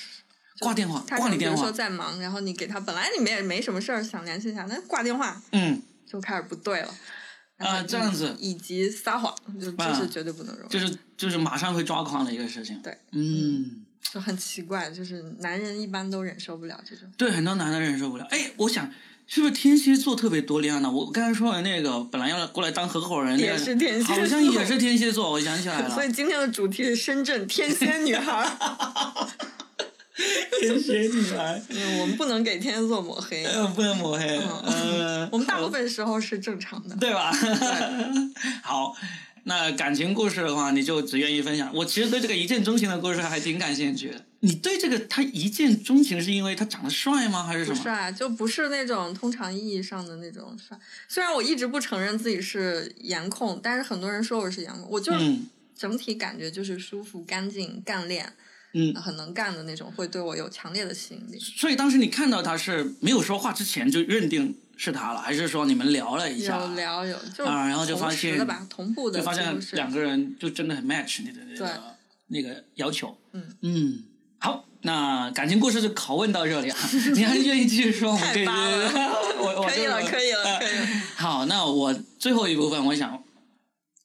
挂电话？挂你电话？说在忙，然后你给他本来你们也没什么事儿想联系一下，那挂电话嗯，就开始不对了。啊这样子以及撒谎，就这啊是绝对不能容忍，就是就是马上会抓狂的一个事情。对，嗯，就很奇怪，就是男人一般都忍受不了这种。对，很多男的忍受不了。哎，我想是不是天蝎座特别多恋爱脑？我刚才说的那个本来要过来当合伙人，也是天蝎座好像也是天蝎座。我想起来了，所以今天的主题是深圳天蝎女孩儿 天蝎女孩，嗯我们不能给天蝎座抹黑，嗯，不能抹黑，嗯，我们大部分时候是正常的。对吧？好，那感情故事的话，你就只愿意分享。我其实对这个一见钟情的故事还挺感兴趣的。你对这个他一见钟情是因为他长得帅吗？还是什么？帅，就不是那种通常意义上的那种帅。虽然我一直不承认自己是颜控，但是很多人说我是颜控，我就是嗯整体感觉就是舒服、干净、干练，嗯，很能干的那种，会对我有强烈的吸引力。所以当时你看到他是没有说话之前就认定是他了，还是说你们聊了一下？有聊有就啊然后就发现的吧，同步的就发现两个人就真的很 match 你的那对个那个要求。嗯嗯，好，那感情故事就拷问到这里啊，你还愿意继续说？我们可以，太扒了我我可以了，可以了，呃可以了。好，那我最后一部分，我想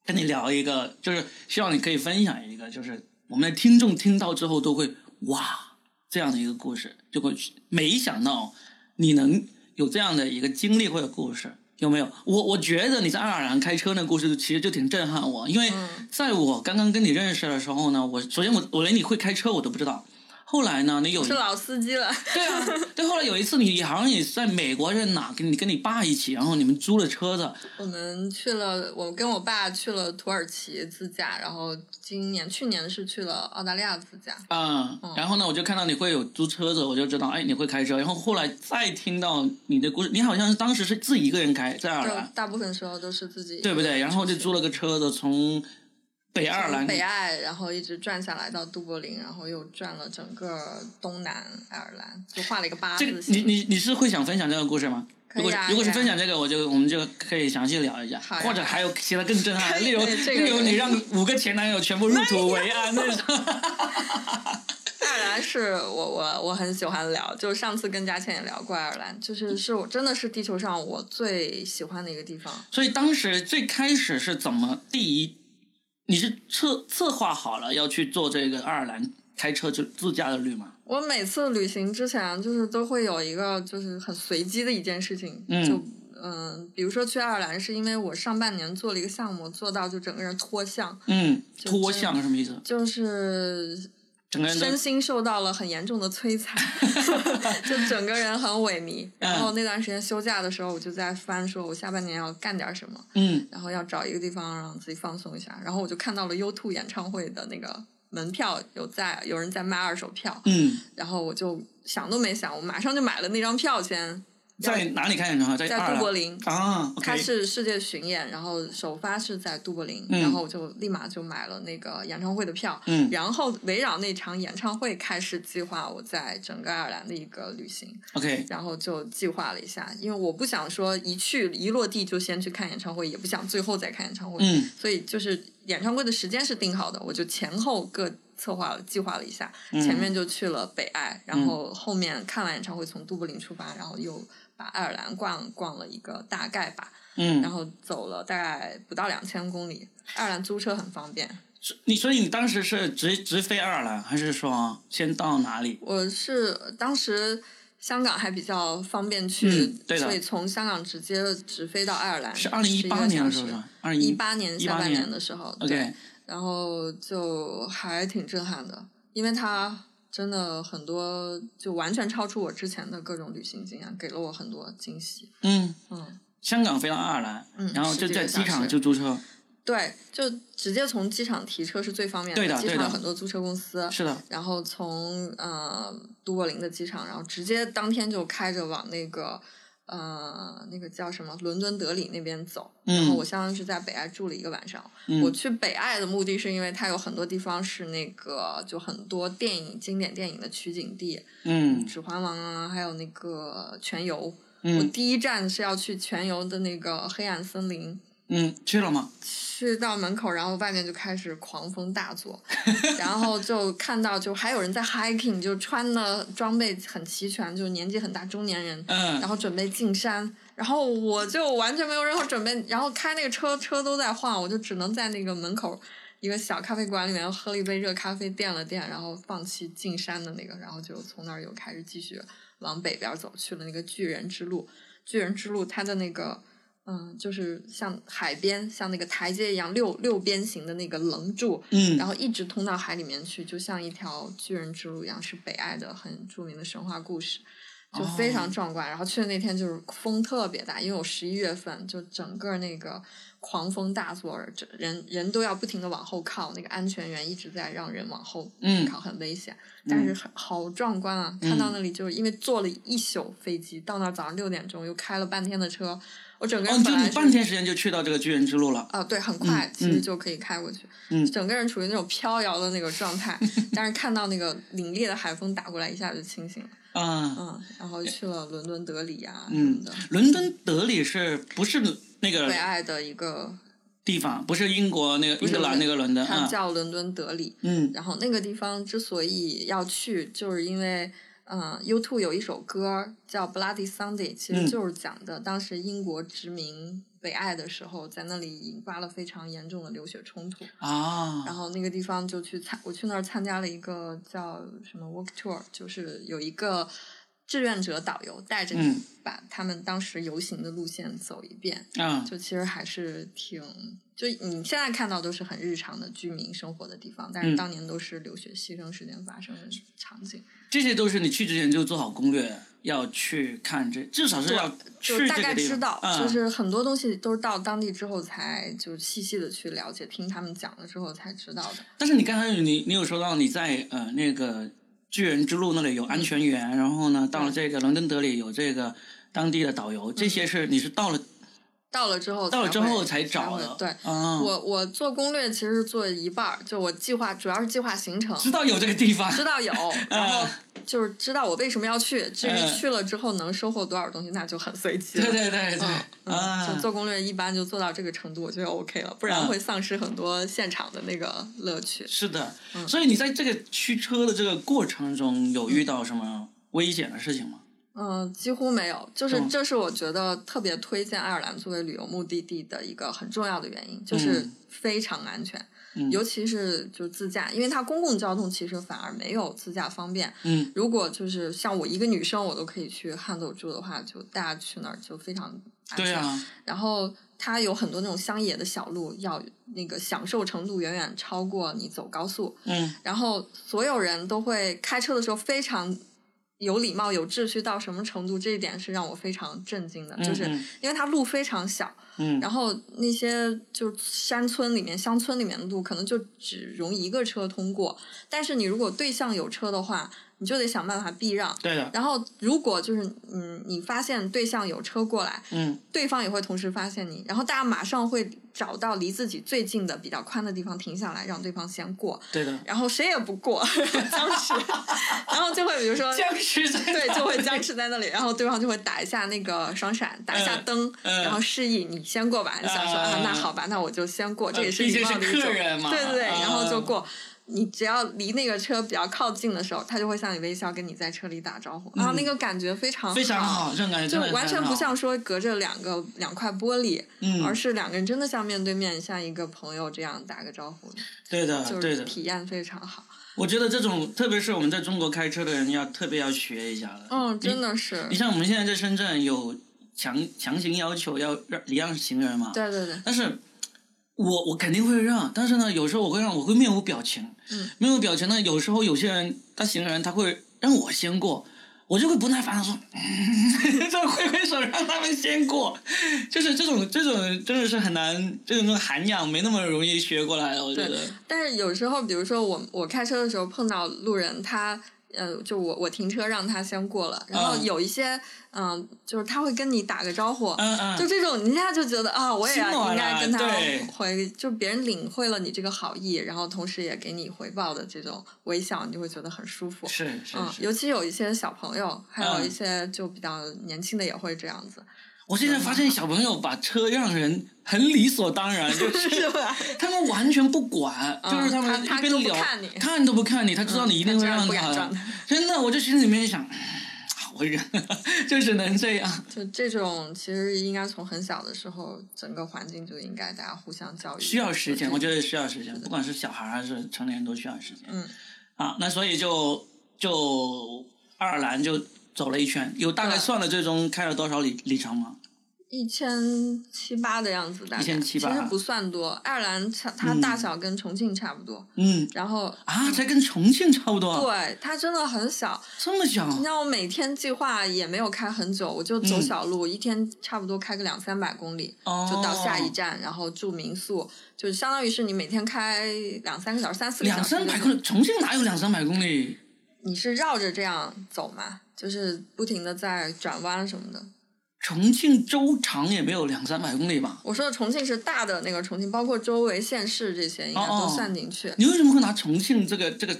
跟你聊一个，就是希望你可以分享一个，就是我们的听众听到之后都会哇这样的一个故事，就会没想到你能有这样的一个经历或者故事。有没有？我我觉得你在爱尔兰开车那故事其实就挺震撼我，因为嗯在我刚刚跟你认识的时候呢，我首先我我连你会开车我都不知道，后来呢，你有是老司机了，对啊，对，后来有一次你好像也是在美国是哪，跟你跟你爸一起，然后你们租了车子，我们去了，我跟我爸去了土耳其自驾，然后今年去年是去了澳大利亚自驾。啊、嗯然后呢，我就看到你会有租车子，我就知道，哎，你会开车。然后后来再听到你的故事，你好像是当时是自己一个人开在爱尔就，大部分时候都是自己对不对？然后就租了个车子从北爱尔兰北爱，然后一直转下来到都柏林，然后又转了整个东南爱尔兰，就画了一个八这个字形。你你你是会想分享这个故事吗？啊如果如果是分享这个，我就我们就可以详细聊一下，或者还有其他更震撼的，可以例如这个例如你让五个前男友全部入土为安那种。爱尔兰是我我我很喜欢聊，就上次跟佳倩也聊过爱尔兰，就是是我真的是地球上我最喜欢的一个地方。所以当时最开始是怎么第一，你是策策划好了要去做这个爱尔兰开车就自驾的旅吗？我每次旅行之前，就是都会有一个就是很随机的一件事情，嗯就嗯、比如说去爱尔兰，是因为我上半年做了一个项目，做到就整个人脱相，嗯，脱相是什么意思？就是整个人身心受到了很严重的摧残，就整个人很萎靡。然嗯后那段时间休假的时候，我就在翻，说我下半年要干点什么，嗯然后要找一个地方让自己放松一下。然后我就看到了 U2 演唱会的那个门票有在有人在卖二手票，嗯，然后我就想都没想，我马上就买了那张票先。在哪里开演唱会？在在爱尔兰。都柏林。啊它，OK，是世界巡演，然后首发是在都柏林，嗯。然后我就立马就买了那个演唱会的票，嗯。然后围绕那场演唱会开始计划我在整个爱尔兰的一个旅行，OK，然后就计划了一下，因为我不想说一去一落地就先去看演唱会，也不想最后再看演唱会，嗯。所以就是演唱会的时间是定好的，我就前后各策划了计划了一下，嗯。前面就去了北爱，然后后面看完演唱会从都柏林出发，然后又把爱尔兰逛逛了一个大概吧，嗯。然，后走了大概不到两千公里。爱尔兰租车很方便，你所以你当时是直直飞爱尔兰，还是说先到哪里？我是当时香港还比较方便去，嗯对的。所以从香港直接直飞到爱尔兰，是二零一八年的时候？二零一八年下半年年的时候对，然后就还挺震撼的，因为它真的很多就完全超出我之前的各种旅行经验，给了我很多惊喜。嗯，嗯，香港飞到爱尔兰，嗯然后就在机场就租车，对，就直接从机场提车是最方便的对的场有很多租车公司，是的，然后从呃都柏林的机场，然后直接当天就开着往那个呃那个叫什么伦敦德里那边走。嗯然后我相当于是在北爱住了一个晚上。嗯我去北爱的目的是因为它有很多地方是那个就很多电影经典电影的取景地，嗯指环王》啊，还有那个全游。我嗯第一站是要去全游的那个黑暗森林。嗯，去了吗？去到门口，然后外面就开始狂风大作，然后就看到就还有人在 hiking，就穿的装备很齐全，就年纪很大中年人，嗯然后准备进山，然后我就完全没有任何准备，然后开那个车车都在晃，我就只能在那个门口一个小咖啡馆里面喝了一杯热咖啡，垫了垫，然后放弃进山的那个，然后就从那儿又开始继续往北边走，去了那个巨人之路。巨人之路它的那个嗯，就是像海边，像那个台阶一样六六边形的那个棱柱，嗯然后一直通到海里面去，就像一条巨人之路一样，是北爱的很著名的神话故事，就非常壮观。然后去的那天就是风特别大，因为我十一月份就整个那个狂风大作，这人人都要不停的往后靠，那个安全员一直在让人往后嗯靠，很危险，但是很好壮观啊！看到那里就是因为坐了一宿飞机，到那儿早上六点钟又开了半天的车，我整个哦，人本来是就你半天时间就去到这个巨人之路了。啊，对，很快，嗯其实就可以开过去。嗯整个人处于那种飘摇的那个状态，但是看到那个凛冽的海风打过来，一下就清醒了。啊，嗯，然后去了伦敦、德里呀、什嗯么的，，伦敦德里是不是那北个爱的一个，地方？不是英国那个英格兰那个伦敦它啊？叫伦敦德里。嗯然后那个地方之所以要去，就是因为，嗯、t 有一首歌叫《Bloody Sunday》，其嗯实就是讲的当时英国殖民北爱的时候，在那里引发了非常严重的流血冲突。啊，然后那个地方就去参，我去那儿参加了一个叫什么 Walk Tour，就是有一个志愿者导游带着你嗯。把他们当时游行的路线走一遍，啊，就其实还是挺，就你现在看到都是很日常的居民生活的地方，但是嗯。当年都是流血牺牲事件发生的场景，这些都是你去之前就做好攻略，要去看这，至少是要去就大概知道，啊就是很多东西都是到当地之后才就细细的去了解，听他们讲了之后才知道的。但是你刚才你你有说到你在呃那个巨人之路那里有安全员，然后呢到了这个伦敦德里有这个当地的导游，这些是你是到了到了之后，到了之后才才找的，对。啊，我我做攻略其实是做一半儿，就我计划主要是计划行程，知道有这个地方，知道有，然后就是知道我为什么要去。至于嗯去了之后能收获多少东西，那就很随机了。对对对对，嗯，做攻略一般就做到这个程度，我觉得 OK 了，不然嗯会丧失很多现场的那个乐趣。是的，嗯所以你在这个驱车的这个过程中有遇到什么危险的事情吗？嗯，几乎没有，就是嗯这是我觉得特别推荐爱尔兰作为旅游目的地的一个很重要的原因，就是嗯非常安全，嗯尤其是就自驾，因为它公共交通其实反而没有自驾方便。嗯如果就是像我一个女生，我都可以去汉走住的话，就大家去那儿就非常安全。对啊，然后它有很多那种乡野的小路，要那个享受程度远远超过你走高速。嗯然后所有人都会开车的时候非常有礼貌、有秩序到什么程度？这一点是让我非常震惊的，就是嗯因为它路非常小，嗯然后那些就是山村里面、乡村里面的路，可能就只容一个车通过。但是你如果对向有车的话，你就得想办法避让。对的，然后，如果就是嗯，你发现对向有车过来，嗯对方也会同时发现你，然后大家马上会找到离自己最近的、比较宽的地方停下来，让对方先过，对的，然后谁也不过，僵持，然后就会比如说。僵持在对，就会僵持在那里，然后对方就会打一下那个双闪，打一下灯，嗯然后示意你先过吧。你想说啊嗯，那好吧，那我就先过，这也是礼貌的一种。客人嘛对对对，嗯然后就过。你只要离那个车比较靠近的时候，他就会向你微笑，跟你在车里打招呼，然后那个感觉非常嗯非常好，这种感觉就完全不像说隔着两个两块玻璃，嗯而是两个人真的像面对面，像一个朋友这样打个招呼，对的，就是对的。体验非常好。我觉得这种，特别是我们在中国开车的人，要特别要学一下了。嗯，真的是你，像我们现在在深圳有强强行要求要让礼让行人嘛，对对对，但是我我肯定会让，但是呢，有时候我会让，我会面无表情。嗯，面无表情呢，有时候有些人他行人他会让我先过，我就会不耐烦的说，嗯、就挥挥手让他们先过，就是这种这种真的是很难，这种涵养没那么容易学过来的，我觉得。但是有时候，比如说我我开车的时候碰到路人，他呃，就我我停车让他先过了，然后嗯。有一些嗯、就是他会跟你打个招呼，嗯嗯，就这种，你一下就觉得啊，我也应该跟他回，就别人领会了你这个好意，然后同时也给你回报的这种微笑，你就会觉得很舒服。是。是嗯，是。尤其有一些小朋友，还有嗯。一些就比较年轻的也会这样子，我现在发现小朋友把车让人很理所当然，就是？他们完全不管，嗯就是他们他他都不一边聊，看你看都不看你，他知道你一定会让他。真的，我就心里面想，好我忍，就只能这样。就这种，其实应该从很小的时候，整个环境就应该大家互相教育。需要时间，我觉得。需要时间，不管是小孩还是成年人都需要时间。嗯，啊，那所以就就爱尔兰就走了一圈，有大概算了最终开了多少里里程吗？一千七八的样子，大概1700其实不算多。爱尔兰它大小跟重庆差不多，嗯然后啊，才跟重庆差不多，对它真的很小。这么小你，像我每天计划也没有开很久，我就走嗯小路，一天差不多开个两三百公里，哦，就到下一站，然后住民宿，就相当于是你每天开两三个小时、三四个小两时。三百公里，重庆哪有两三百公里？你是绕着这样走嘛？就是不停的在转弯什么的。重庆周长也没有两三百公里吧？我说的重庆是大的那个重庆，包括周围县市这些应该都算进去。你为什么会拿重庆这个这个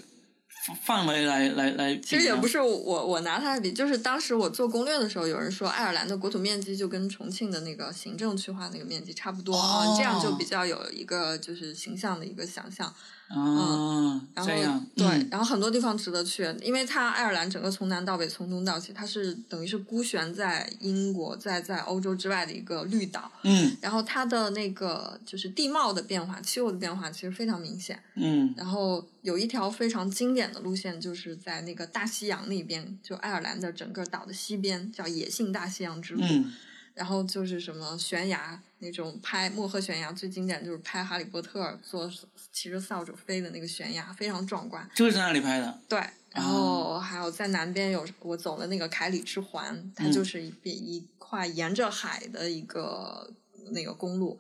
范围来来来。其实也不是我我拿它来比，就是当时我做攻略的时候，有人说爱尔兰的国土面积就跟重庆的那个行政区划那个面积差不多啊、哦这样就比较有一个就是形象的一个想象。啊，然后这样对，嗯然后很多地方值得去，因为它爱尔兰整个从南到北，从东到西，它是等于是孤悬在英国在在欧洲之外的一个绿岛。嗯然后它的那个就是地貌的变化、气候的变化其实非常明显。嗯然后有一条非常经典的路线，就是在那个大西洋那边，就爱尔兰的整个岛的西边，叫野性大西洋之路。嗯然后就是什么悬崖那种拍漠河悬崖，最经典就是拍《哈利波特》坐骑着扫帚飞的那个悬崖，非常壮观。就是在那里拍的。对，然后还有在南边有我走了那个凯里之环，它嗯就是一边一块沿着海的一个那个公路，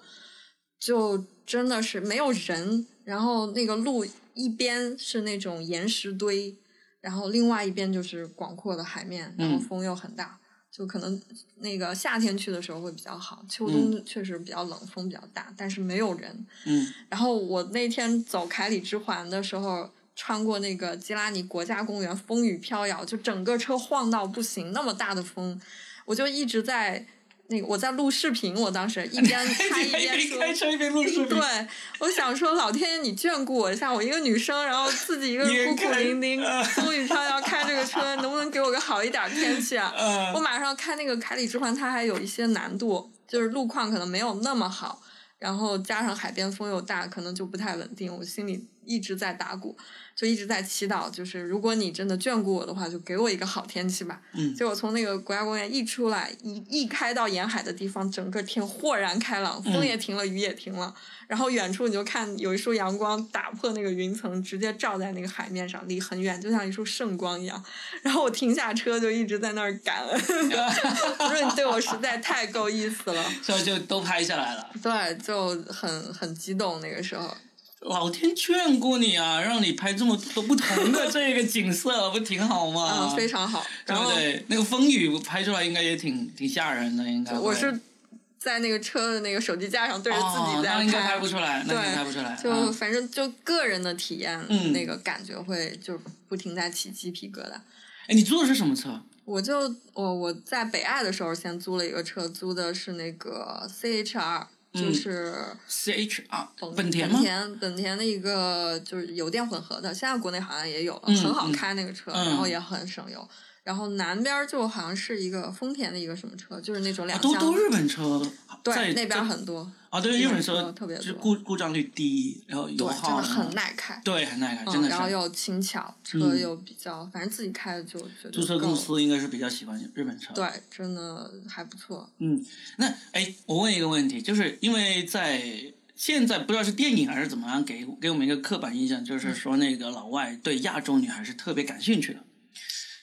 就真的是没有人，然后那个路一边是那种岩石堆，然后另外一边就是广阔的海面，然后嗯风又很大。就可能那个夏天去的时候会比较好，秋冬确实比较冷，风比较大，但是没有人。嗯然后我那天走凯里之环的时候，穿过那个基拉尼国家公园，风雨飘摇，就整个车晃到不行，那么大的风，我就一直在那个我在录视频，我当时一边 开一边说。开车一边录视频。对，我想说，老天爷，你眷顾我一下，我一个女生，然后自己一个人孤苦伶 仃，啊风雨飘摇，开这个车，能不能给我个好一点的天气啊？嗯我马上开那个凯里之环，它还有一些难度，就是路况可能没有那么好，然后加上海边风又大，可能就不太稳定。我心里一直在打鼓，就一直在祈祷，就是如果你真的眷顾我的话，就给我一个好天气吧。嗯结果从那个国家公园一出来，一一开到沿海的地方，整个天豁然开朗，风也停了，雨也停了。然后远处你就看有一束阳光打破那个云层，直接照在那个海面上，离很远，就像一束圣光一样。然后我停下车就一直在那儿感恩，我说你对我实在太够意思了。所以就都拍下来了。对，就很很激动那个时候。老天眷顾你啊，让你拍这么多不同的这个景色，不挺好吗？嗯，非常好。对然后不对？那个风雨拍出来应该也挺挺吓人的，应该。我是在那个车的那个手机架上对着自哦己在那应该拍拍不出来，那应该对拍不出来。就啊反正就个人的体验，嗯那个感觉会就不停在起鸡皮疙瘩。哎，你租的是什么车？我就我我在北爱的时候先租了一个车，租的是那个 CHR，嗯就是 C H 啊本本田吗本？田本田的一个就是油电混合的，现在国内好像也有了，嗯很好开那个车，嗯然后也很省油。然后南边就好像是一个丰田的一个什么车，就是那种啊两厢，都都日本车，对，那边在很多，啊，对，日本车特别就多故故障率低，然后油对，真的很耐开。对，很耐开，真嗯，的是。然后又轻巧，车嗯又比较，反正自己开的就觉得租车公司应该是比较喜欢日本车。对，真的还不错。嗯，那哎，我问一个问题，就是因为在现在不知道是电影还是怎么样，给给我们一个刻板印象，就是说那个老外对亚洲女孩是特别感兴趣的。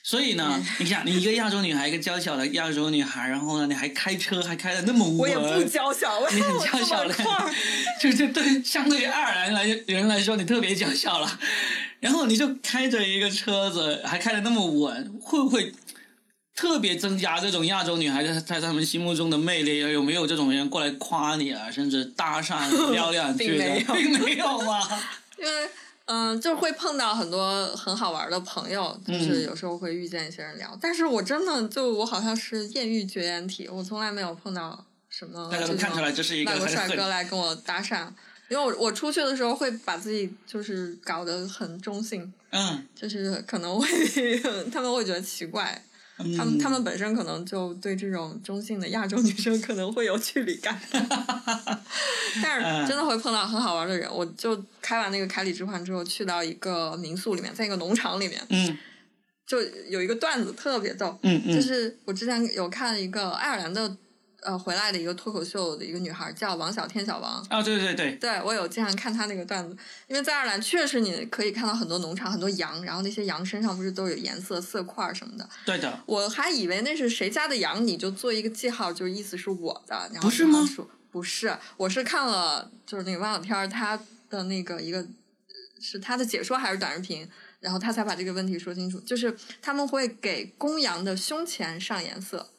所以呢，你想，你一个亚洲女孩，一个娇小的亚洲女孩，然后呢，你还开车，还开的那么稳，我也不娇小，我 你很娇小的就，就是对相对于爱尔兰来人来说，你特别娇小了。然后你就开着一个车子，还开的那么稳，会不会特别增加这种亚洲女孩在在他们心目中的魅力？有没有这种人过来夸你啊，甚至搭讪 聊两句的？并没有并没有吗？因为嗯，就会碰到很多很好玩的朋友，就是嗯有时候会遇见一些人聊。但是我真的就我好像是艳遇绝缘体，我从来没有碰到什么大家都看出来种这是一个外国帅哥来跟我搭讪。因为我我出去的时候会把自己就是搞得很中性，嗯，就是可能会 他们会觉得奇怪，嗯他们他们本身可能就对这种中性的亚洲女生可能会有距离感，但嗯。是真的会碰到很好玩的人。我就开完那个凯里之环之后，去到一个民宿里面，在一个农场里面，嗯。就有一个段子特别逗，嗯嗯，就是我之前有看一个爱尔兰的呃回来的一个脱口秀的一个女孩叫王小天小王，啊，对对对，对我有经常看她那个段子，因为在爱尔兰确实你可以看到很多农场，很多羊，然后那些羊身上不是都有颜色色块儿什么的。对的，我还以为那是谁家的羊，你就做一个记号，就意思是我的。然后不是吗不是，我是看了就是那个王小天儿他的那个一个是他的解说还是短视频，然后他才把这个问题说清楚。就是他们会给公羊的胸前上颜色。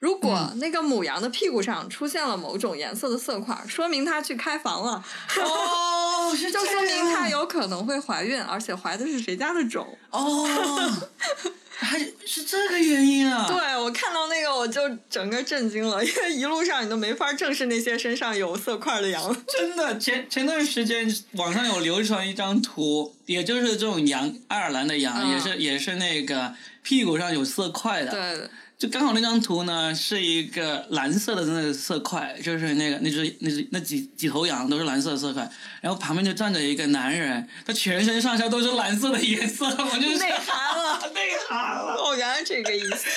如果那个母羊的屁股上出现了某种颜色的色块，说明它去开房了。哦，就说明它有可能会怀孕，而且怀的是谁家的种。哦，还是这个原因啊？对我看到那个我就整个震惊了，因为一路上你都没法正视那些身上有色块的羊。真的，前前段时间网上有流传一张图，也就是这种羊，爱尔兰的羊，嗯也是也是那个屁股上有色块的，对，就刚好那张图呢是一个蓝色的那个色块，就是那个那只那只那几几头羊都是蓝色的色块，然后旁边就站着一个男人，他全身上下都是蓝色的颜色，我就 内涵了，内涵了哦，原来这个意思。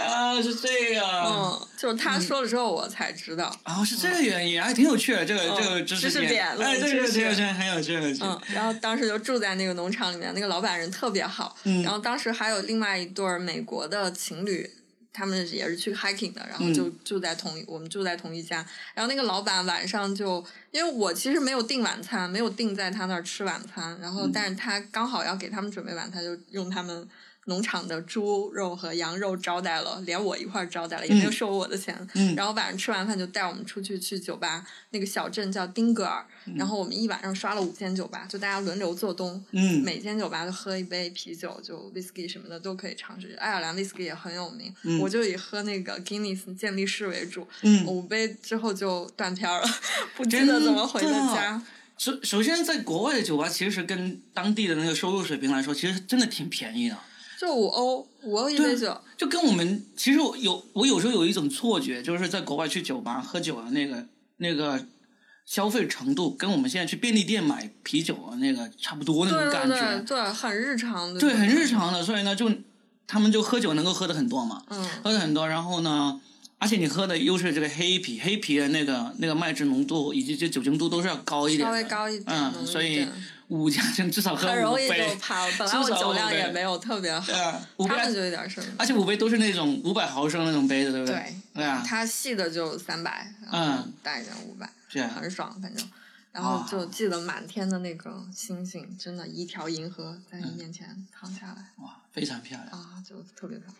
啊，是这样。嗯，就是他说了之后我才知道。哦，是这个原因，还挺有趣的，这个、嗯这个知识点哎，这个冷知识这个真很有趣，很有趣。嗯，然后当时就住在那个农场里面，那个老板人特别好。嗯然后当时还有另外一对美国的情侣，他们也是去 hiking 的，然后就嗯住在同一，我们住在同一家。然后那个老板晚上就，因为我其实没有订晚餐，没有订在他那儿吃晚餐，然后嗯但是他刚好要给他们准备晚餐，就用他们。农场的猪肉和羊肉招待了，连我一块儿招待了，也没有嗯收我的钱。嗯然后晚上吃完饭就带我们出去去酒吧，那个小镇叫丁格尔，然后我们一晚上刷了五间酒吧，就大家轮流做东，嗯每间酒吧都喝一杯啤酒，就 whisky 什么的都可以尝试。爱尔兰 whisky 也很有名，嗯我就以喝那个 Guinness 健力士为主。嗯五杯之后就断片儿了，不记得怎么回的家。首首先，在国外的酒吧其实跟当地的那个收入水平来说，其实真的挺便宜的。就五欧，五欧一杯酒。就跟我们其实我有我有时候有一种错觉，就是在国外去酒吧喝酒的那个那个消费程度，跟我们现在去便利店买啤酒啊那个差不多那种感对对觉，对，很日常的。对，很日。常的。所以呢，就他们就喝酒能够喝的很多嘛，嗯，喝的很多，然后呢。而且你喝的又是这个黑啤，黑啤的那个那个麦汁浓度以及这酒精度都是要高一点，稍微高一点，嗯，所以五家人至少喝五很容易就杯，趴了。本来我酒量也没有特别好对，啊，五杯他们就有点事儿。而且五杯都是那种五百毫升那种杯子，对不对？对，对啊，它细的就三百，嗯。大一点五百，是啊。很爽，反正。然后就记得满天的那个星星，真的，一条银河在你面前躺下来、哇，非常漂亮，啊，就特别漂亮，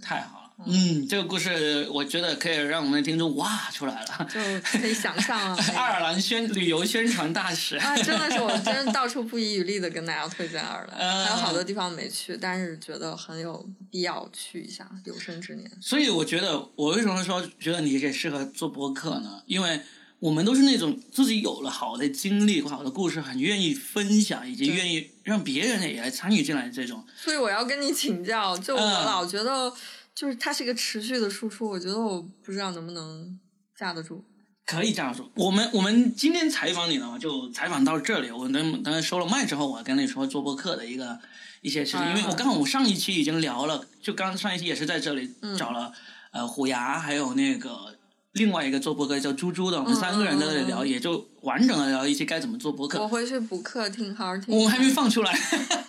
太好了。嗯，这个故事我觉得可以让我们的听众哇出来了。就可以想象啊。爱尔兰宣旅游宣传大使，啊，真的是我真的到处不遗余力的跟大家推荐爱尔兰，嗯还有好多地方没去，但是觉得很有必要去一下，有生之年。所以我觉得我为什么说觉得你也适合做播客呢？因为我们都是那种自己有了好的经历、好的故事，很愿意分享，以及愿意让别人也来参与进来这种。所以我要跟你请教，就我嗯老觉得，就是它是一个持续的输出，我觉得我不知道能不能架得住。可以这样说，我们我们今天采访你呢，就采访到这里。我等等收了麦之后，我跟你说做播客的一个一些事情，因为我刚好我上一期已经聊了，就刚上一期也是在这里嗯找了、呃虎牙，还有那个另外一个做播客叫猪猪的，我们嗯三个人在这里聊，也就完整的聊一些该怎么做播客。我回去补课听，好好听。我们还没放出来，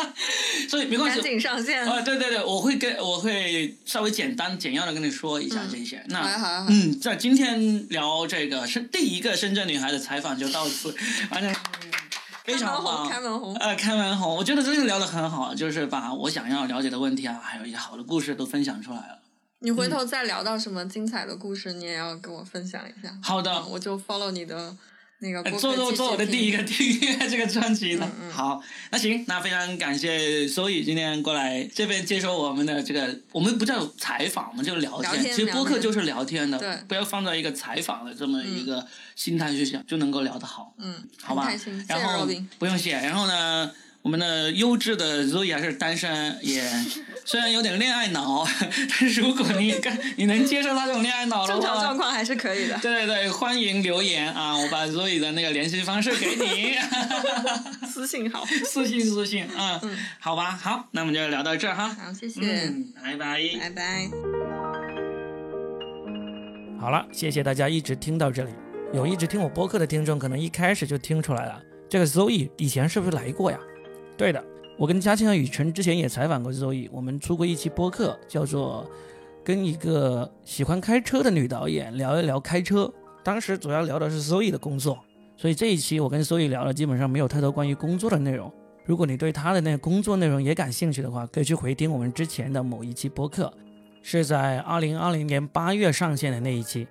所以没关系赶。紧上线。啊，对对对，我会跟我会稍微简单简要的跟你说一下这些。那好嗯，在今天聊这个是第一个深圳女孩的采访就到此，完成 非常棒。开门红。呃，开门红，我觉得真的聊得很好，就是把我想要了解的问题啊，还有一些好的故事都分享出来了。你回头再聊到什么精彩的故事，你也要跟我分享一下。好的嗯我就 follow 你的那个呃做做做我的第一个订阅这个专辑了。嗯嗯好，那行，那非常感谢所以今天过来这边接受我们的这个，我们不叫采访，我们就聊聊天其实播客就是聊天的，对不要放在一个采访的这么一个心态去想，就能够聊得好，嗯，好吧？然后。不用谢，然后呢？我们的优质的 Zoe 还是单身，也 虽然有点恋爱脑，但是如果你跟你能接受他这种恋爱脑的正常，状况还是可以的。对对对，欢迎留言啊！我把 Zoe 的那个联系方式给你，私信好，私信私信啊，嗯好吧，好，那我们就聊到这儿哈，好，谢谢，嗯，拜拜。拜拜。好了，谢谢大家一直听到这里。有一直听我播客的听众，可能一开始就听出来了，这个 Zoe 以前是不是来过呀？对的，我跟嘉庆和雨辰之前也采访过 Zoe，我们出过一期播客，叫做跟一个喜欢开车的女导演聊一聊开车。当时主要聊的是 Zoe 的工作，所以这一期我跟 Zoe 聊的基本上没有太多关于工作的内容。如果你对他的那个工作内容也感兴趣的话，可以去回听我们之前的某一期播客，是在二零二零年八月上线的那一期。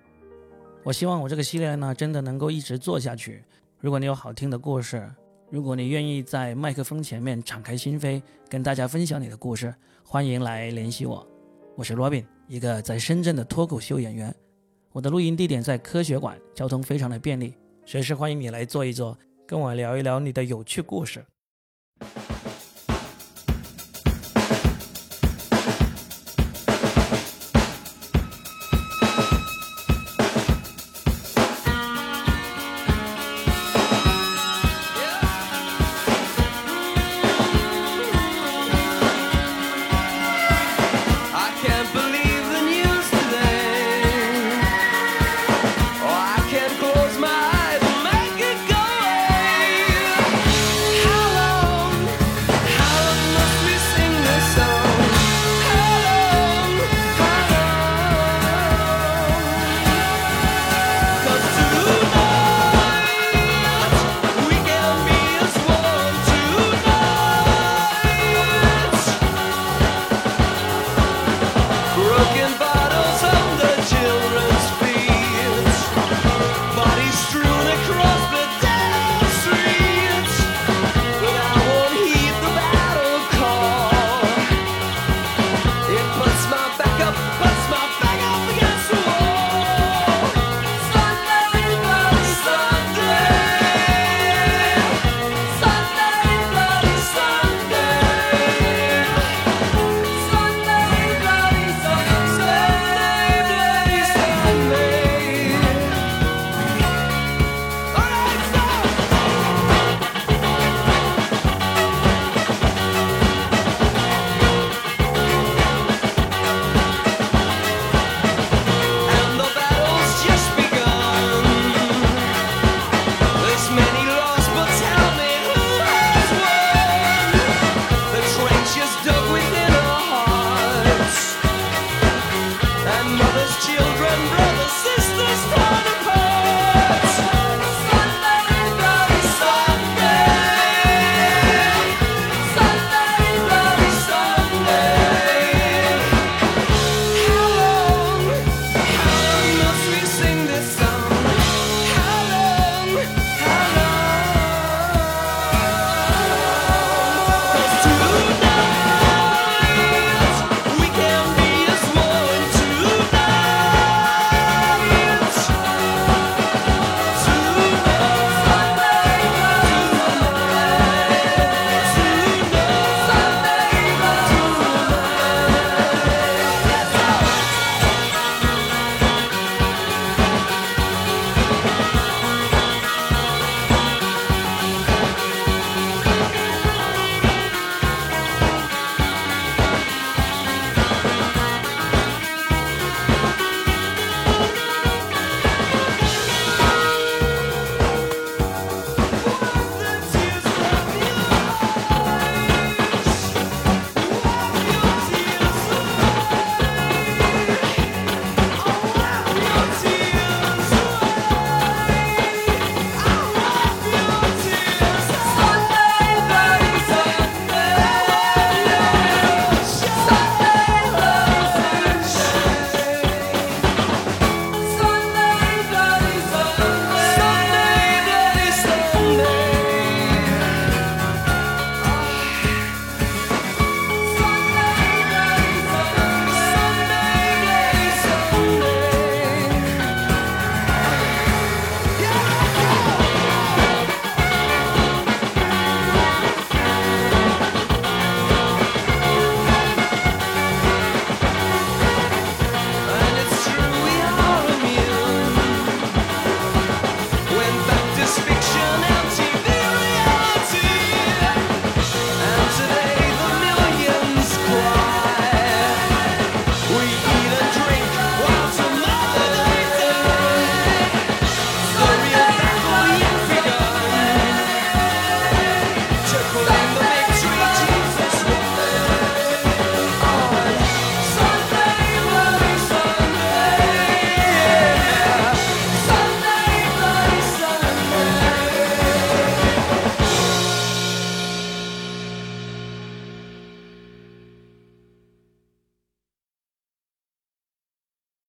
我希望我这个系列呢，真的能够一直做下去。如果你有好听的故事，如果你愿意在麦克风前面敞开心扉，跟大家分享你的故事，欢迎来联系我。我是 Robin，一个在深圳的脱口秀演员。我的录音地点在科学馆，交通非常的便利，随时欢迎你来坐一坐，跟我聊一聊你的有趣故事。